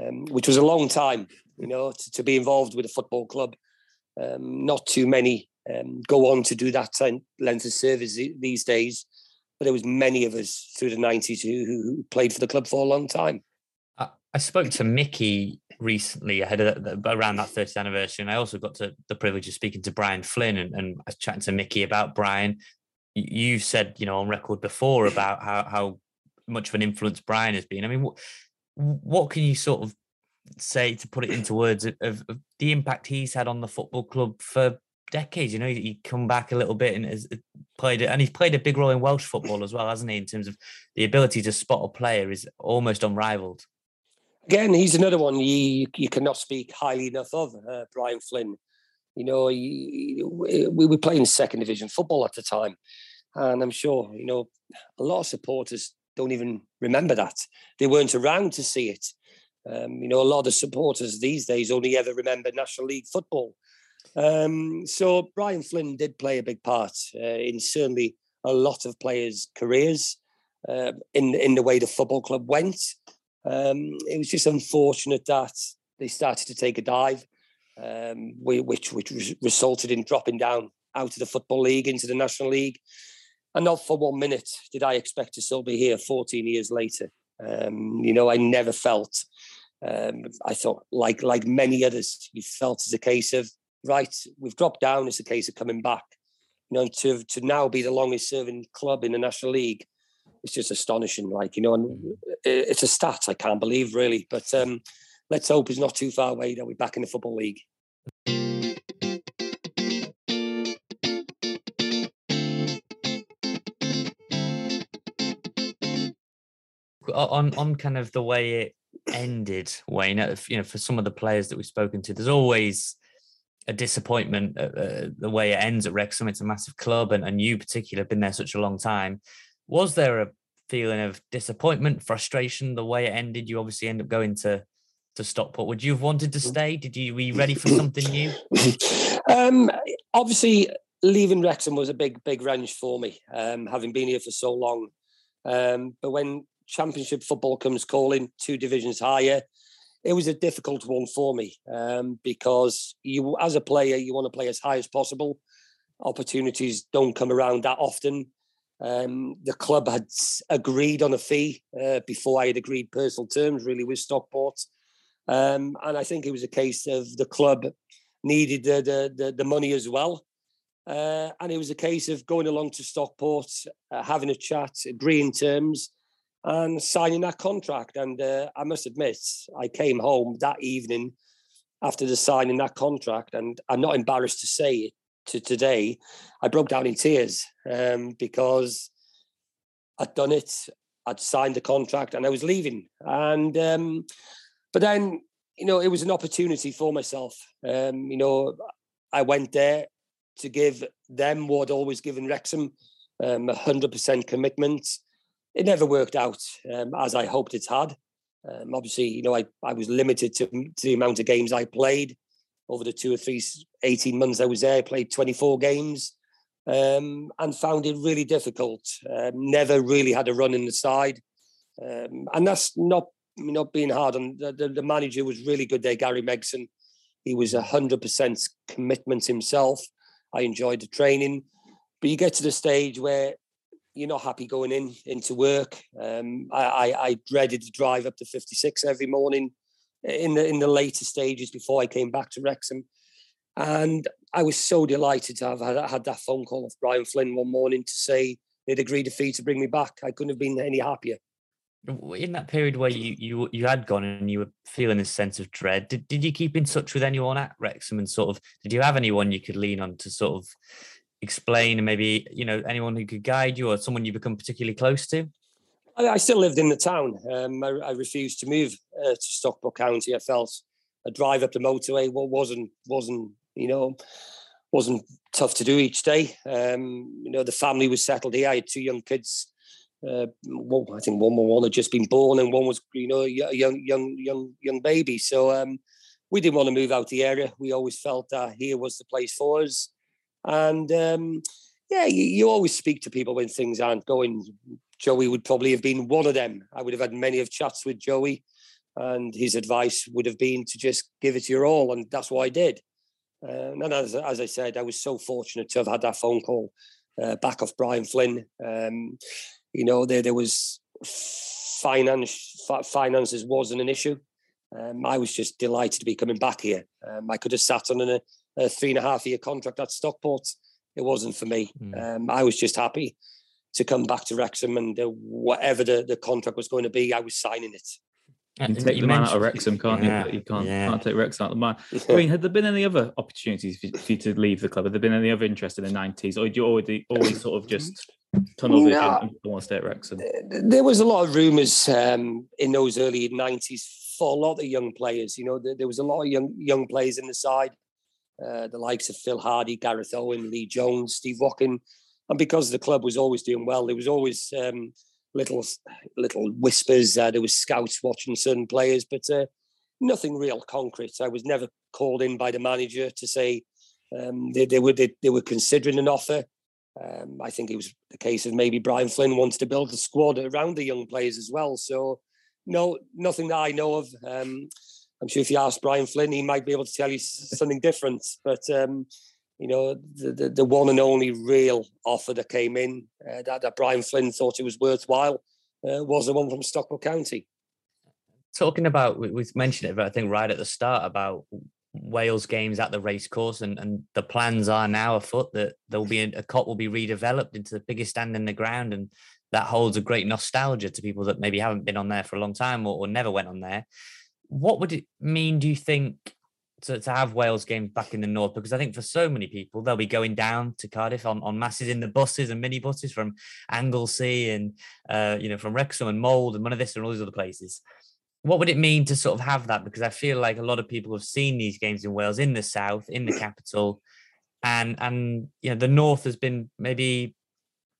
um, which was a long time, you know, to, to be involved with a football club. Um, not too many um, go on to do that length of service these days, but there was many of us through the 90s who, who played for the club for a long time. I spoke to Mickey recently ahead of around that 30th anniversary, and I also got to the privilege of speaking to Brian Flynn and, and I was chatting to Mickey about Brian. You've said, you know, on record before about how how much of an influence Brian has been. I mean, what what can you sort of say to put it into words of, of, of the impact he's had on the football club for decades? You know, he come back a little bit and has played it, and he's played a big role in Welsh football as well, hasn't he? In terms of the ability to spot a player is almost unrivaled. Again, he's another one you you cannot speak highly enough of. Uh, Brian Flynn. You know, he, we were playing second division football at the time, and I'm sure you know a lot of supporters don't even remember that they weren't around to see it. Um, you know, a lot of supporters these days only ever remember National League football. Um, so Brian Flynn did play a big part uh, in certainly a lot of players' careers uh, in in the way the football club went. Um, it was just unfortunate that they started to take a dive, um, which which resulted in dropping down out of the football league into the national league. And not for one minute did I expect to still be here 14 years later. Um, you know, I never felt. Um, I thought, like like many others, you felt as a case of right, we've dropped down. It's a case of coming back. You know, to to now be the longest serving club in the National League, it's just astonishing. Like you know, and it's a stat I can't believe really. But um, let's hope it's not too far away that we're back in the football league. On on kind of the way it ended, Waynne. You know, for some of the players that we've spoken to, there's always a disappointment uh, the way it ends at Wrexham. It's a massive club, and, and you particularly have been there such a long time. Was there a feeling of disappointment, frustration, the way it ended? You obviously end up going to to Stockport. Would you have wanted to stay? Did you were you ready for something new? um, obviously, leaving Wrexham was a big, big wrench for me, um, having been here for so long. Um, but when Championship football comes calling, two divisions higher, it was a difficult one for me um, because you, as a player, you want to play as high as possible. Opportunities don't come around that often. Um, the club had agreed on a fee uh, before I had agreed personal terms, really, with Stockport. Um, and I think it was a case of the club needed the the, the, the money as well. Uh, and it was a case of going along to Stockport, uh, having a chat, agreeing terms, and signing that contract. And uh, I must admit, I came home that evening after the signing that contract, and I'm not embarrassed to say it to today. I broke down in tears um, because I'd done it, I'd signed the contract, and I was leaving. And um, but then, you know, it was an opportunity for myself. Um, you know, I went there to give them what I'd always given Wrexham, um, a hundred percent commitment it never worked out um, as I hoped it had. Um, obviously, you know, I, I was limited to, to, the amount of games I played over the two or three, 18 months I was there. I played 24 games um, and found it really difficult. Um, never really had a run in the side. Um, and that's not not being hard on the, the, the, manager was really good there, Gary Megson. He was a hundred percent commitment himself. I enjoyed the training, but you get to the stage where you're not happy going in into work. Um, I, I, I, dreaded to drive up to 56 every morning in the in the later stages before I came back to Wrexham, and I was so delighted to have had, had that phone call of Brian Flynn one morning to say they'd agreed a fee to bring me back. I couldn't have been any happier. In that period where you you you had gone and you were feeling this sense of dread, did, did you keep in touch with anyone at Wrexham and sort of did you have anyone you could lean on to sort of explain and maybe you know anyone who could guide you or someone you become particularly close to? I, I still lived in the town. Um, I, I, refused to move uh, to Stockport County. I felt a drive up the motorway wasn't wasn't you know wasn't tough to do each day. Um, you know the family was settled here. I had two young kids. Uh, well, I think one more one had just been born and one was you know a young young young young baby. So um, we didn't want to move out the area. We always felt that here was the place for us. And um, yeah, you, you, always speak to people when things aren't going. Joey would probably have been one of them. I would have had many of chats with Joey, and his advice would have been to just give it your all, and that's what I did. Uh, and as, as I said, I was so fortunate to have had that phone call uh, back off Brian Flynn. Um, you know, there there was finance finances wasn't an issue. Um, I was just delighted to be coming back here. Um, I could have sat on an, a three and a half year contract at Stockport. It wasn't for me. Mm. Um, I was just happy to come back to Wrexham and uh, whatever the, the contract was going to be, I was signing it. You can take the man out of Wrexham, can't Yeah, you? You can't, yeah. can't take Wrexham out of the man. I mean, had there been any other opportunities for for you to leave the club? Had there been any other interest in the 90s? Or did you already always sort of just tunnel vision No. and want to stay at Wrexham? there was a lot of rumours um, in those early nineties for a lot of young players. You know, there, there was a lot of young young players in the side, uh, the likes of Phil Hardy, Gareth Owen, Lee Jones, Steve Watkin, and because the club was always doing well, there was always um, little little whispers. Uh, there was scouts watching certain players, but uh, nothing real concrete. I was never called in by the manager to say um, they, they were they, they were considering an offer. Um, I think it was the case of maybe Brian Flynn wanted to build a squad around the young players as well. So, no, nothing that I know of. Um, I'm sure if you ask Brian Flynn, he might be able to tell you something different. But um, you know, the, the the one and only real offer that came in uh, that, that Brian Flynn thought it was worthwhile uh, was the one from Stockport County. talking about we, we mentioned it but i think right at the start about wales games at the racecourse and, and the plans are now afoot that there'll be a, a Kop will be redeveloped into the biggest stand in the ground and that holds a great nostalgia to people that maybe haven't been on there for a long time or, or never went on there what would it mean do you think to, to have Wales games back in the north because I think for so many people they'll be going down to Cardiff on, on masses in the buses and mini buses from Anglesey and uh, you know from Wrexham and Mold and one of this and all these other places what would it mean to sort of have that? Because I feel like a lot of people have seen these games in Wales, in the south, in the capital, and and you know the north has been maybe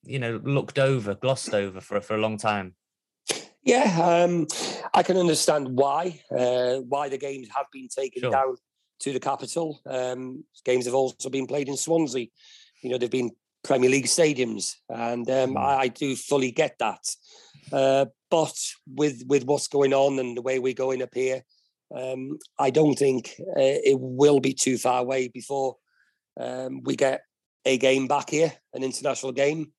you know looked over, glossed over for for a long time. Yeah, um, I can understand why uh, why the games have been taken Sure. down to the capital. Um, games have also been played in Swansea. You know, they've been Premier League stadiums, and um, Mm. I, I do fully get that. Uh, but with with what's going on and the way we're going up here, um, I don't think uh, it will be too far away before um, we get a game back here, an international game.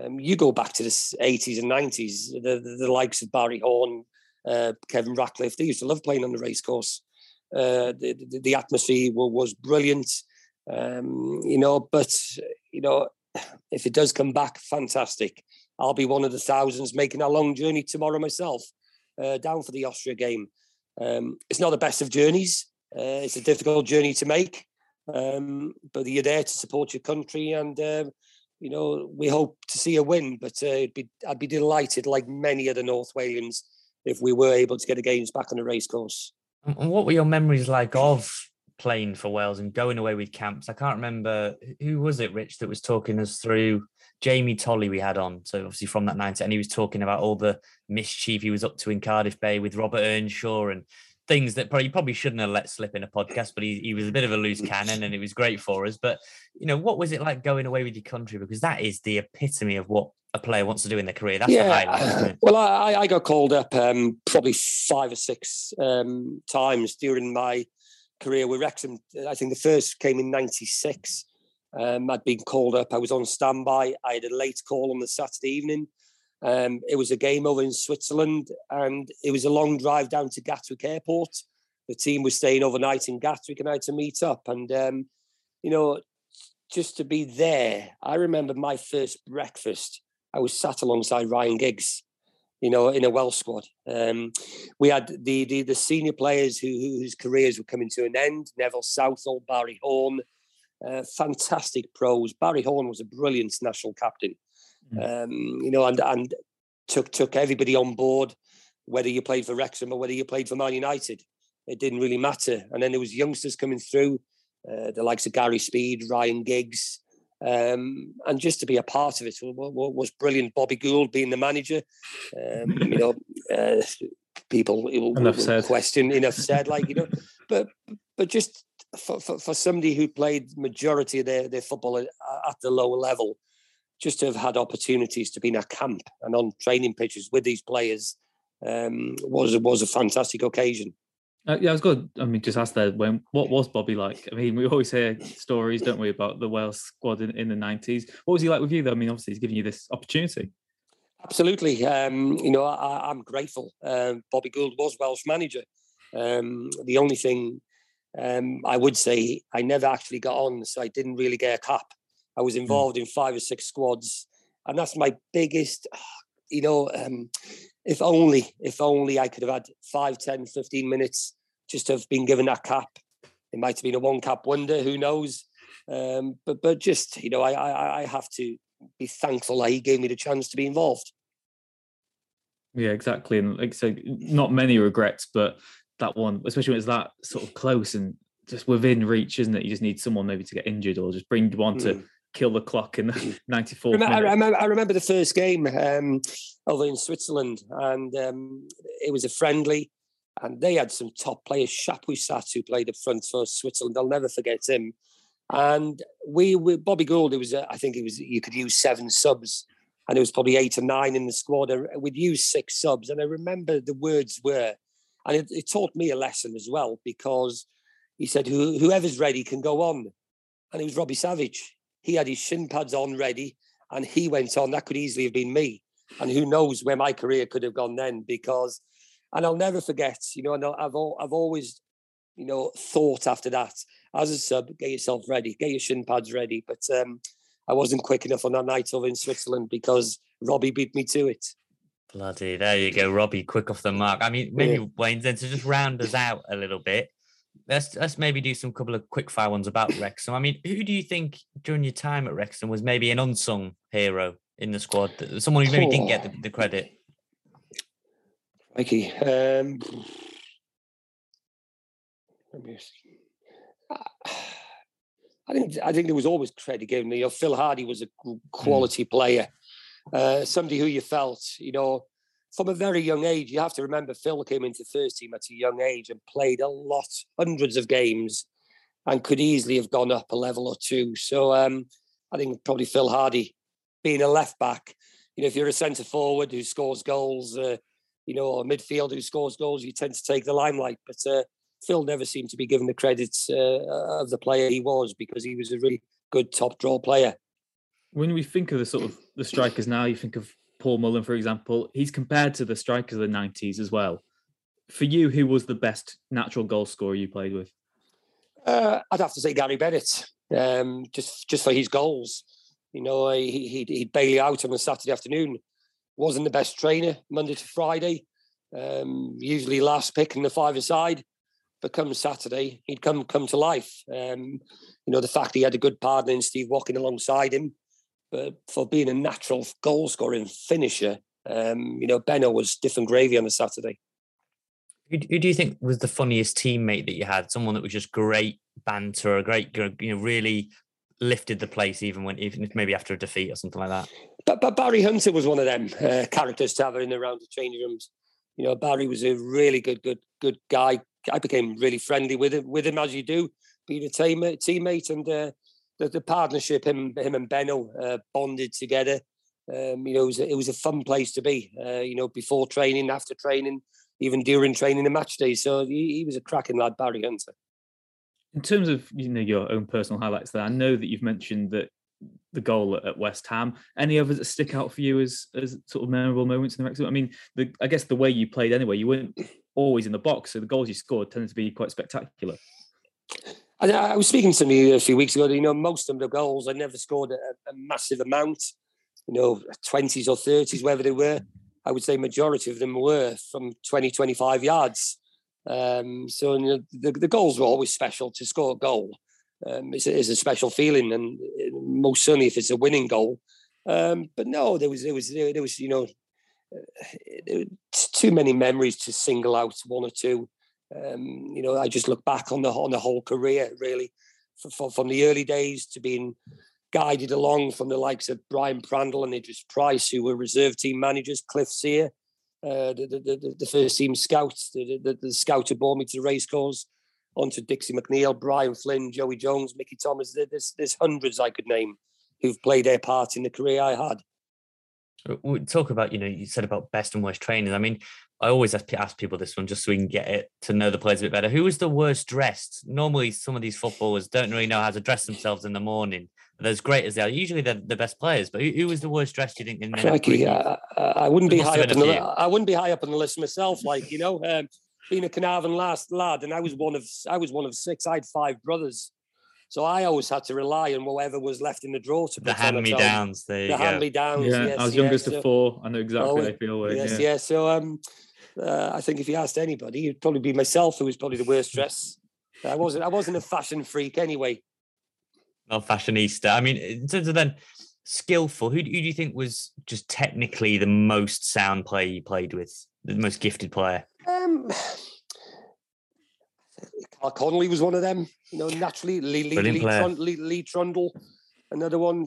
Um, you go back to the 80s and 90s, the, the, the likes of Barry Horne, uh, Kevin Ratcliffe, they used to love playing on the racecourse. Uh, the, the, the atmosphere wa- was brilliant, um, you know, but, you know, if it does come back, fantastic. I'll be one of the thousands making a long journey tomorrow myself uh, down for the Austria game. Um, it's not the best of journeys. Uh, it's a difficult journey to make, um, but you're there to support your country and uh, you know, we hope to see a win, but uh, it'd be, I'd be delighted, like many other North Walians, if we were able to get the games back on the racecourse. And what were your memories like of playing for Wales and going away with camps? I can't remember who was it, Rich, that was talking us through Jamie Tolley we had on. So obviously from that night, and he was talking about all the mischief he was up to in Cardiff Bay with Robert Earnshaw and things that probably probably shouldn't have let slip in a podcast, but he, he was a bit of a loose cannon and it was great for us. But you know, what was it like going away with your country? Because that is the epitome of what a player wants to do in their career. That's the highlight. Well, I, I got called up um, probably five or six um, times during my career with Wrexham. I think the first came in '96. Um, I'd been called up. I was on standby. I had a late call on the Saturday evening. Um, it was a game over in Switzerland, and it was a long drive down to Gatwick Airport. The team was staying overnight in Gatwick, and I had to meet up. And um, you know, just to be there, I remember my first breakfast. I was sat alongside Ryan Giggs, you know, in a Welsh squad. Um, we had the, the the senior players who, who- whose careers were coming to an end: Neville Southall, Barry Horne, uh, fantastic pros. Barry Horne was a brilliant national captain, um, you know, and and took took everybody on board, whether you played for Wrexham or whether you played for Man United. It didn't really matter. And then there was youngsters coming through, uh, the likes of Gary Speed, Ryan Giggs, um, and just to be a part of it wa- wa- was brilliant. Bobby Gould being the manager, um, you know, uh, people will, Enough will said. question enough said, like you know, but but just for, for, for somebody who played majority of their, their football at, at the lower level, just to have had opportunities to be in a camp and on training pitches with these players um, was was a fantastic occasion. Uh, yeah, I was good. I mean, just ask there when what was Bobby like? I mean, we always hear stories, don't we, about the Wales squad in, in the nineties. What was he like with you though? I mean, obviously he's giving you this opportunity. Absolutely. Um, you know, I, I'm grateful. Um, Bobby Gould was Welsh manager. Um, the only thing um, I would say, I never actually got on, so I didn't really get a cap. I was involved in five or six squads, and that's my biggest. you know, um, if only, if only I could have had 5, 10, 15 minutes just to have been given that cap. It might have been a one cap wonder, who knows? Um, but but just you know, I, I I have to be thankful that he gave me the chance to be involved. Yeah, exactly. And like so, not many regrets, but that one, especially when it's that sort of close and just within reach, isn't it? You just need someone maybe to get injured or just bring one to Mm. Kill the clock in the 94th Remember, I, remember, I remember the first game um, over in Switzerland, and um, it was a friendly, and they had some top players. Chapuisat, who played up front for Switzerland, I'll never forget him. And we, we Bobby Gould, it was, uh, I think it was, you could use seven subs, and it was probably eight or nine in the squad. and We'd use six subs, and I remember the words were, and it, it taught me a lesson as well because he said, Who, "Whoever's ready can go on," and it was Robbie Savage. He had his shin pads on ready, and he went on. That could easily have been me, and who knows where my career could have gone then? Because, and I'll never forget. You know, and I've al- I've always, you know, thought after that as a sub, get yourself ready, get your shin pads ready. But um, I wasn't quick enough on that night over in Switzerland because Robbie beat me to it. Bloody, there you go, Robbie, quick off the mark. I mean, maybe Waynne, then to just round us out a little bit, let's let's maybe do some couple of quick fire ones about Wrexham. I mean, who do you think during your time at Wrexham was maybe an unsung hero in the squad, someone who maybe didn't get the, the credit? Mikey. Um, let me see. I think I think there was always credit given. You know, Phil Hardy was a quality player, uh, somebody who you felt, you know, from a very young age. You have to remember Phil came into first team at a young age and played a lot, hundreds of games, and could easily have gone up a level or two. So um, I think probably Phil Hardy, being a left back, you know, if you're a centre forward who scores goals. Uh, you know, or midfield who scores goals, you tend to take the limelight. But uh, Phil never seemed to be given the credit uh, of the player he was because he was a really good top draw player. when we think of the sort of the strikers now, you think of Paul Mullin, for example. He's compared to the strikers of the '90s as well. For you, who was the best natural goal scorer you played with? Uh, I'd have to say Gary Bennett, um, just just for his goals. You know, he, he'd, he'd bail you out on a Saturday afternoon. Wasn't the best trainer Monday to Friday. Um, usually last pick in the five-a-side. But come Saturday, he'd come come to life. Um, you know, the fact he had a good partner in Steve Watkin alongside him. But for being a natural goal scoring finisher, um, you know, Benno was different gravy on a Saturday. Who, who do you think was the funniest teammate that you had? Someone that was just great banter, a great, you know, really lifted the place even when, even if maybe after a defeat or something like that. But, but Barry Hunter was one of them uh, characters to have in the changing rooms. You know, Barry was a really good, good, good guy. I became really friendly with him, with him as you do, being a teammate, teammate, and uh, the, the partnership him, him and Benno uh, bonded together. Um, you know, it was, a, it was a fun place to be. Uh, you know, before training, after training, even during training and match days. So he, he was a cracking lad, Barry Hunter. In terms of you know your own personal highlights, there, I know that you've mentioned that the goal at, West Ham. Any others that stick out for you as as sort of memorable moments in the Wrexham? I mean, the, I guess the way you played anyway, you weren't always in the box, so the goals you scored tended to be quite spectacular. I, I was speaking to somebody a few weeks ago. You know, most of the goals I never scored a, a massive amount. You know, twenties or thirties, wherever they were. I would say majority of them were from 20, 25 yards. Um, so you know, the, the goals were always special. To score a goal um, a, special feeling, and uh, most certainly if it's a winning goal. Um, but no, there was there was there was you know uh, too many memories to single out one or two. Um, you know, I just look back on the on the whole career really, f- f- from the early days to being guided along from the likes of Brian Prandle and Idris Price, who were reserve team managers, Cliff Sear, uh, the, the, the, the first team scouts, the, the, the scout who brought me to the racecourse, onto Dixie McNeil, Brian Flynn, Joey Jones, Mickey Thomas. There- There's, there's hundreds I could name who've played their part in the career I had. Uh, We talk about, you know, you said about best and worst trainers. I mean, I always ask, ask people this one just so we can get it to know the players a bit better. Who was the worst dressed? Normally, some of these footballers don't really know how to dress themselves in the morning. But as great as they are, usually they're the best players. But who, who was the worst dressed? Do you think? In their Crikey, group? I, I I wouldn't There be high up been on a the few. I wouldn't be high up on the list myself. Like you know, um, being a Carnarvon last lad, and I was one of I was one of six. I had five brothers, So I always had to rely on whatever was left in the drawer to The hand me top. downs. The hand me downs. Yeah, yes, I was yes, youngest so- of four. I know exactly Oh, how I feel. Waynne, Yes, yeah. yeah. So um, uh, I think if you asked anybody, it'd probably be myself who was probably the worst dress. I wasn't. I wasn't a fashion freak anyway. Not fashionista. I mean, in terms of then skillful, who, do- who do you think was just technically the most sound player you played with, the most gifted player? Um, Karl Connolly was one of them. You know, naturally, Lee, Lee, Lee, player. Trun- Lee, Lee Trundle, another one.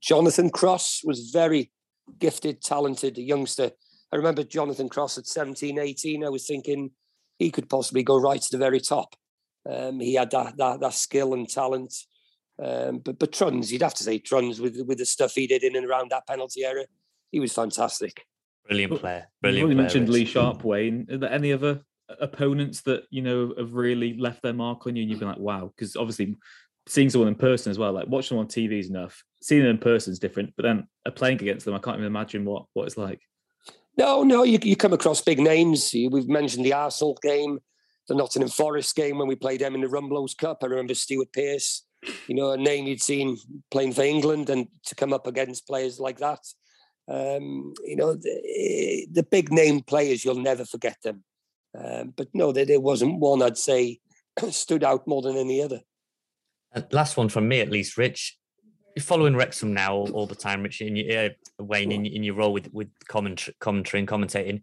Jonathan Cross was very gifted, talented a youngster. I remember Jonathan Cross at 17, 18. I was thinking he could possibly go right to the very top. Um, he had that, that that skill and talent. Um, but but Truns, you'd have to say Truns with with the stuff he did in and around that penalty area, he was fantastic. Brilliant Well, player. You've Brilliant already player. mentioned Rich. Lee Sharpe, Waynne. Are there any other opponents that you know have really left their mark on you, and you've been like, wow? Because obviously, seeing someone in person as well, like watching them on TV is enough. Seeing them in person is different, but then playing against them, I can't even imagine what what it's like. No, no, you, you come across big names. We've mentioned the Arsenal game, the Nottingham Forest game when we played them in the Rumbelows Cup. I remember Stuart Pearce, you know, a name you'd seen playing for England, and to come up against players like that. Um, you know, the, the big name players, you'll never forget them. Um, but no, there, there wasn't one I'd say stood out more than any other. Uh, last one from me, at least, Rich. You're following Wrexham now all, all the time, Rich, in your, uh, Waynne, in, in your role with with commentary, commentary and commentating.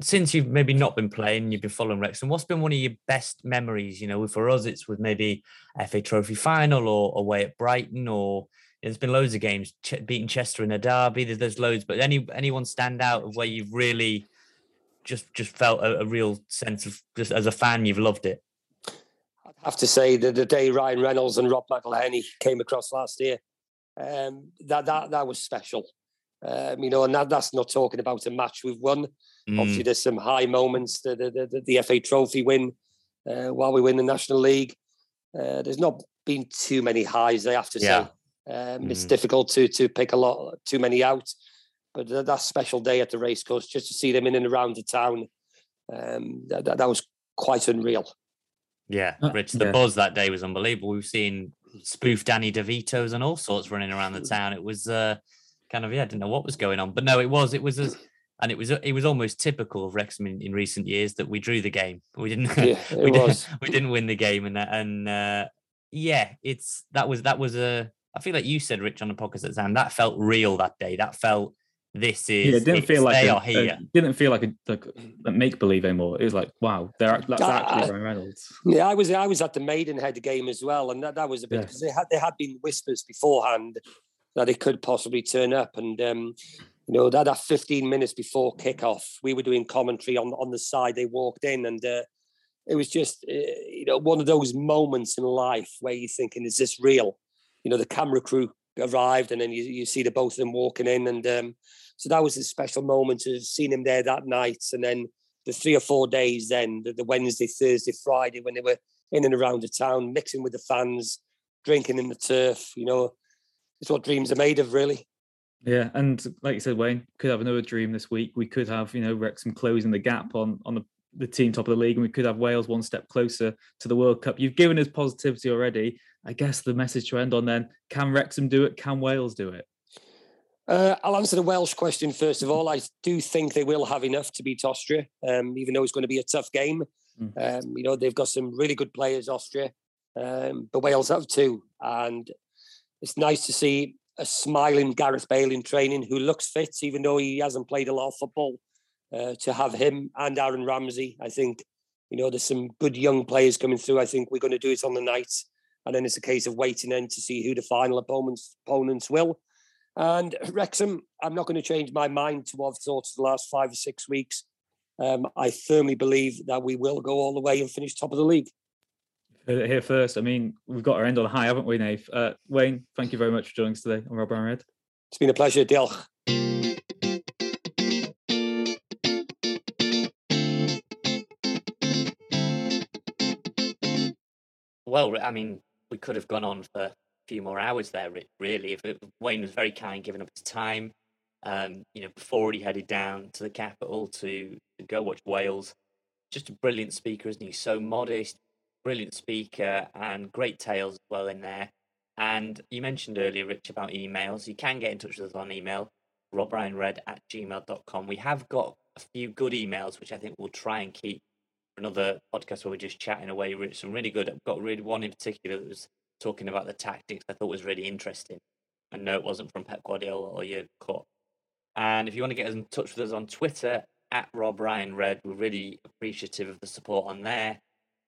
Since you've maybe not been playing, you've been following Wrexham. What's been one of your best memories? You know, for us, it's with maybe FA Trophy final or away at Brighton, or there's been loads of games Ch- beating Chester in a derby. There's, there's loads, but any anyone stand out of where you've really just just felt a, a real sense of just as a fan, you've loved it. Have to say that the day Ryan Reynolds and Rob McElhenney came across last year, um, that that that was special. Um, you know, and that, that's not talking about a match we've won. Mm. Obviously, there's some high moments. The the, the, the FA Trophy win uh, while we win the National League. Uh, there's not been too many highs. I have to Yeah. say, um, it's Mm. difficult to to pick a lot too many out. But that, that special day at the racecourse, just to see them in and around the town, um, that, that, that was quite unreal. Yeah, Uh, Rich, the yeah. buzz that day was unbelievable. We've seen spoof Danny DeVito's and all sorts running around the town. It was uh, kind of yeah, I didn't know what was going on, but no, it was it was as and it was it was almost typical of Wrexham in, in recent years that we drew the game. We didn't Yeah, we, didn't we didn't win the game and that and uh, yeah, it's that was that was a I feel like you said Rich on the podcast at the time that felt real that day. That felt this is Yeah, it didn't feel like they a, are here. a- didn't feel like a, like a make believe anymore. It was like, wow, they're that's Uh, actually Ryan Reynolds. Yeah, I was I was at the Maidenhead game as well, and that, that was a bit Yeah. because they had there had been whispers beforehand that it could possibly turn up, and um, you know that that 15 minutes before kickoff, we were doing commentary on on the side they walked in, and uh, it was just uh, you know one of those moments in life where you're thinking, is this real? You know, the camera crew arrived, and then you, you see the both of them walking in, and um, so that was a special moment to have seen him there that night, and then the three or four days then, the, the Wednesday, Thursday, Friday, when they were in and around the town, mixing with the fans, drinking in the turf. You know, it's what dreams are made of, really. Yeah, and like you said, Waynne could have another dream this week. We could have, you know, Wrexham closing the gap on on the, the team top of the league, and we could have Wales one step closer to the World Cup. You've given us positivity already. I guess the message to end on then: Can Wrexham do it? Can Wales do it? Uh, I'll answer the Welsh question first of all. I do think they will have enough to beat Austria, um, even though it's going to be a tough game. Mm. Um, you know, they've got some really good players, Austria, um, but Wales have too. And it's nice to see a smiling Gareth Bale in training who looks fit, even though he hasn't played a lot of football. Uh, to have him and Aaron Ramsey, I think, you know, there's some good young players coming through. I think we're going to do it on the night. And then it's a case of waiting then to see who the final opponents opponents will. And Wrexham, I'm not going to change my mind to what I've thought for the last five or six weeks. Um, I firmly believe that we will go all the way and finish top of the league. Here first. I mean, we've got our end on a high, haven't we, Nath? Uh, Waynne, thank you very much for joining us today on Rob Ryan Red. It's been a pleasure, Diolch. Well, I mean, we could have gone on for a few more hours there, really. If it, Waynne was very kind, giving up his time. Um, you know, before he headed down to the capital to, to go watch Wales. Just a brilliant speaker, isn't he? So modest, brilliant speaker and great tales as well in there. And you mentioned earlier, Rich, about emails. You can get in touch with us on email, robryanred at gmail.com. We have got a few good emails, which I think we'll try and keep for another podcast where we're just chatting away. Rich, some really good. I've got really one in particular that was talking about the tactics I thought was really interesting. I know it wasn't from Pep Guardiola or Jurgen Klopp. And if you want to get in touch with us on Twitter, at Rob Ryan Red, we're really appreciative of the support on there.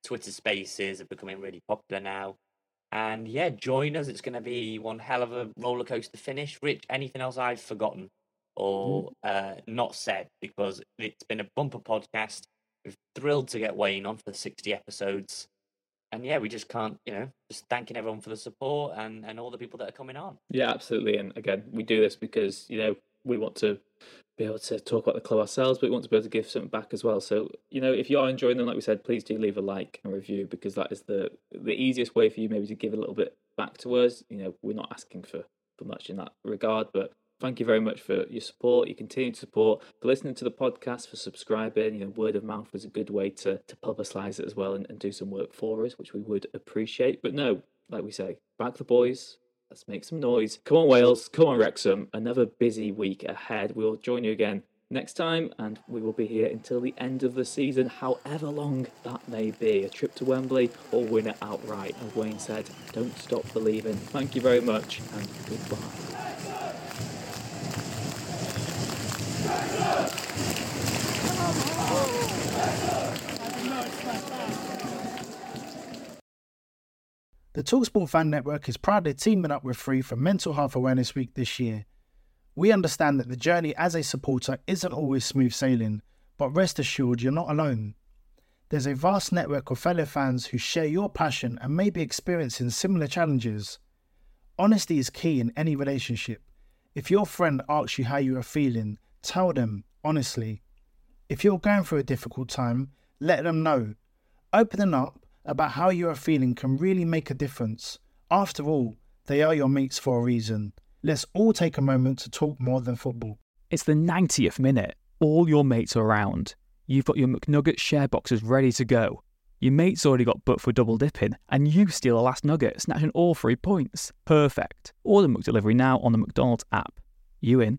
Twitter spaces are becoming really popular now. And yeah, join us. It's going to be one hell of a roller coaster finish. Rich, anything else I've forgotten or uh, not said? Because it's been a bumper podcast. We're thrilled to get Waynne on for the 60 episodes. And yeah, we just can't, you know, just thanking everyone for the support and, and all the people that are coming on. Yeah, absolutely. And again, we do this because, you know, we want to be able to talk about the club ourselves, but we want to be able to give something back as well. So, you know, if you are enjoying them, like we said, please do leave a like and review because that is the the easiest way for you maybe to give a little bit back to us. You know, we're not asking for, for much in that regard, but thank you very much for your support, your continued support, for listening to the podcast, for subscribing. You know, word of mouth is a good way to, to publicise it as well and, and do some work for us, which we would appreciate. But no, like we say, back the boys, Let's make some noise. Come on, Wales. Come on, Wrexham. Another busy week ahead. We'll join you again next time, and we will be here until the end of the season, however long that may be. A trip to Wembley or win it outright. As Waynne said, don't stop believing. Thank you very much, and goodbye. The Talksport Fan Network is proudly teaming up with Free for Mental Health Awareness Week this year. We understand that the journey as a supporter isn't always smooth sailing, but rest assured you're not alone. There's a vast network of fellow fans who share your passion and may be experiencing similar challenges. Honesty is key in any relationship. If your friend asks you how you are feeling, tell them honestly. If you're going through a difficult time, let them know. Opening up about how you are feeling can really make a difference. After all, they are your mates for a reason. Let's all take a moment to talk more than football. It's the 90th minute. All your mates are around. You've got your McNugget share boxes ready to go. Your mate's already got booked for double dipping, and you steal the last nugget, snatching all three points. Perfect. Order McDelivery now on the McDonald's app. You in?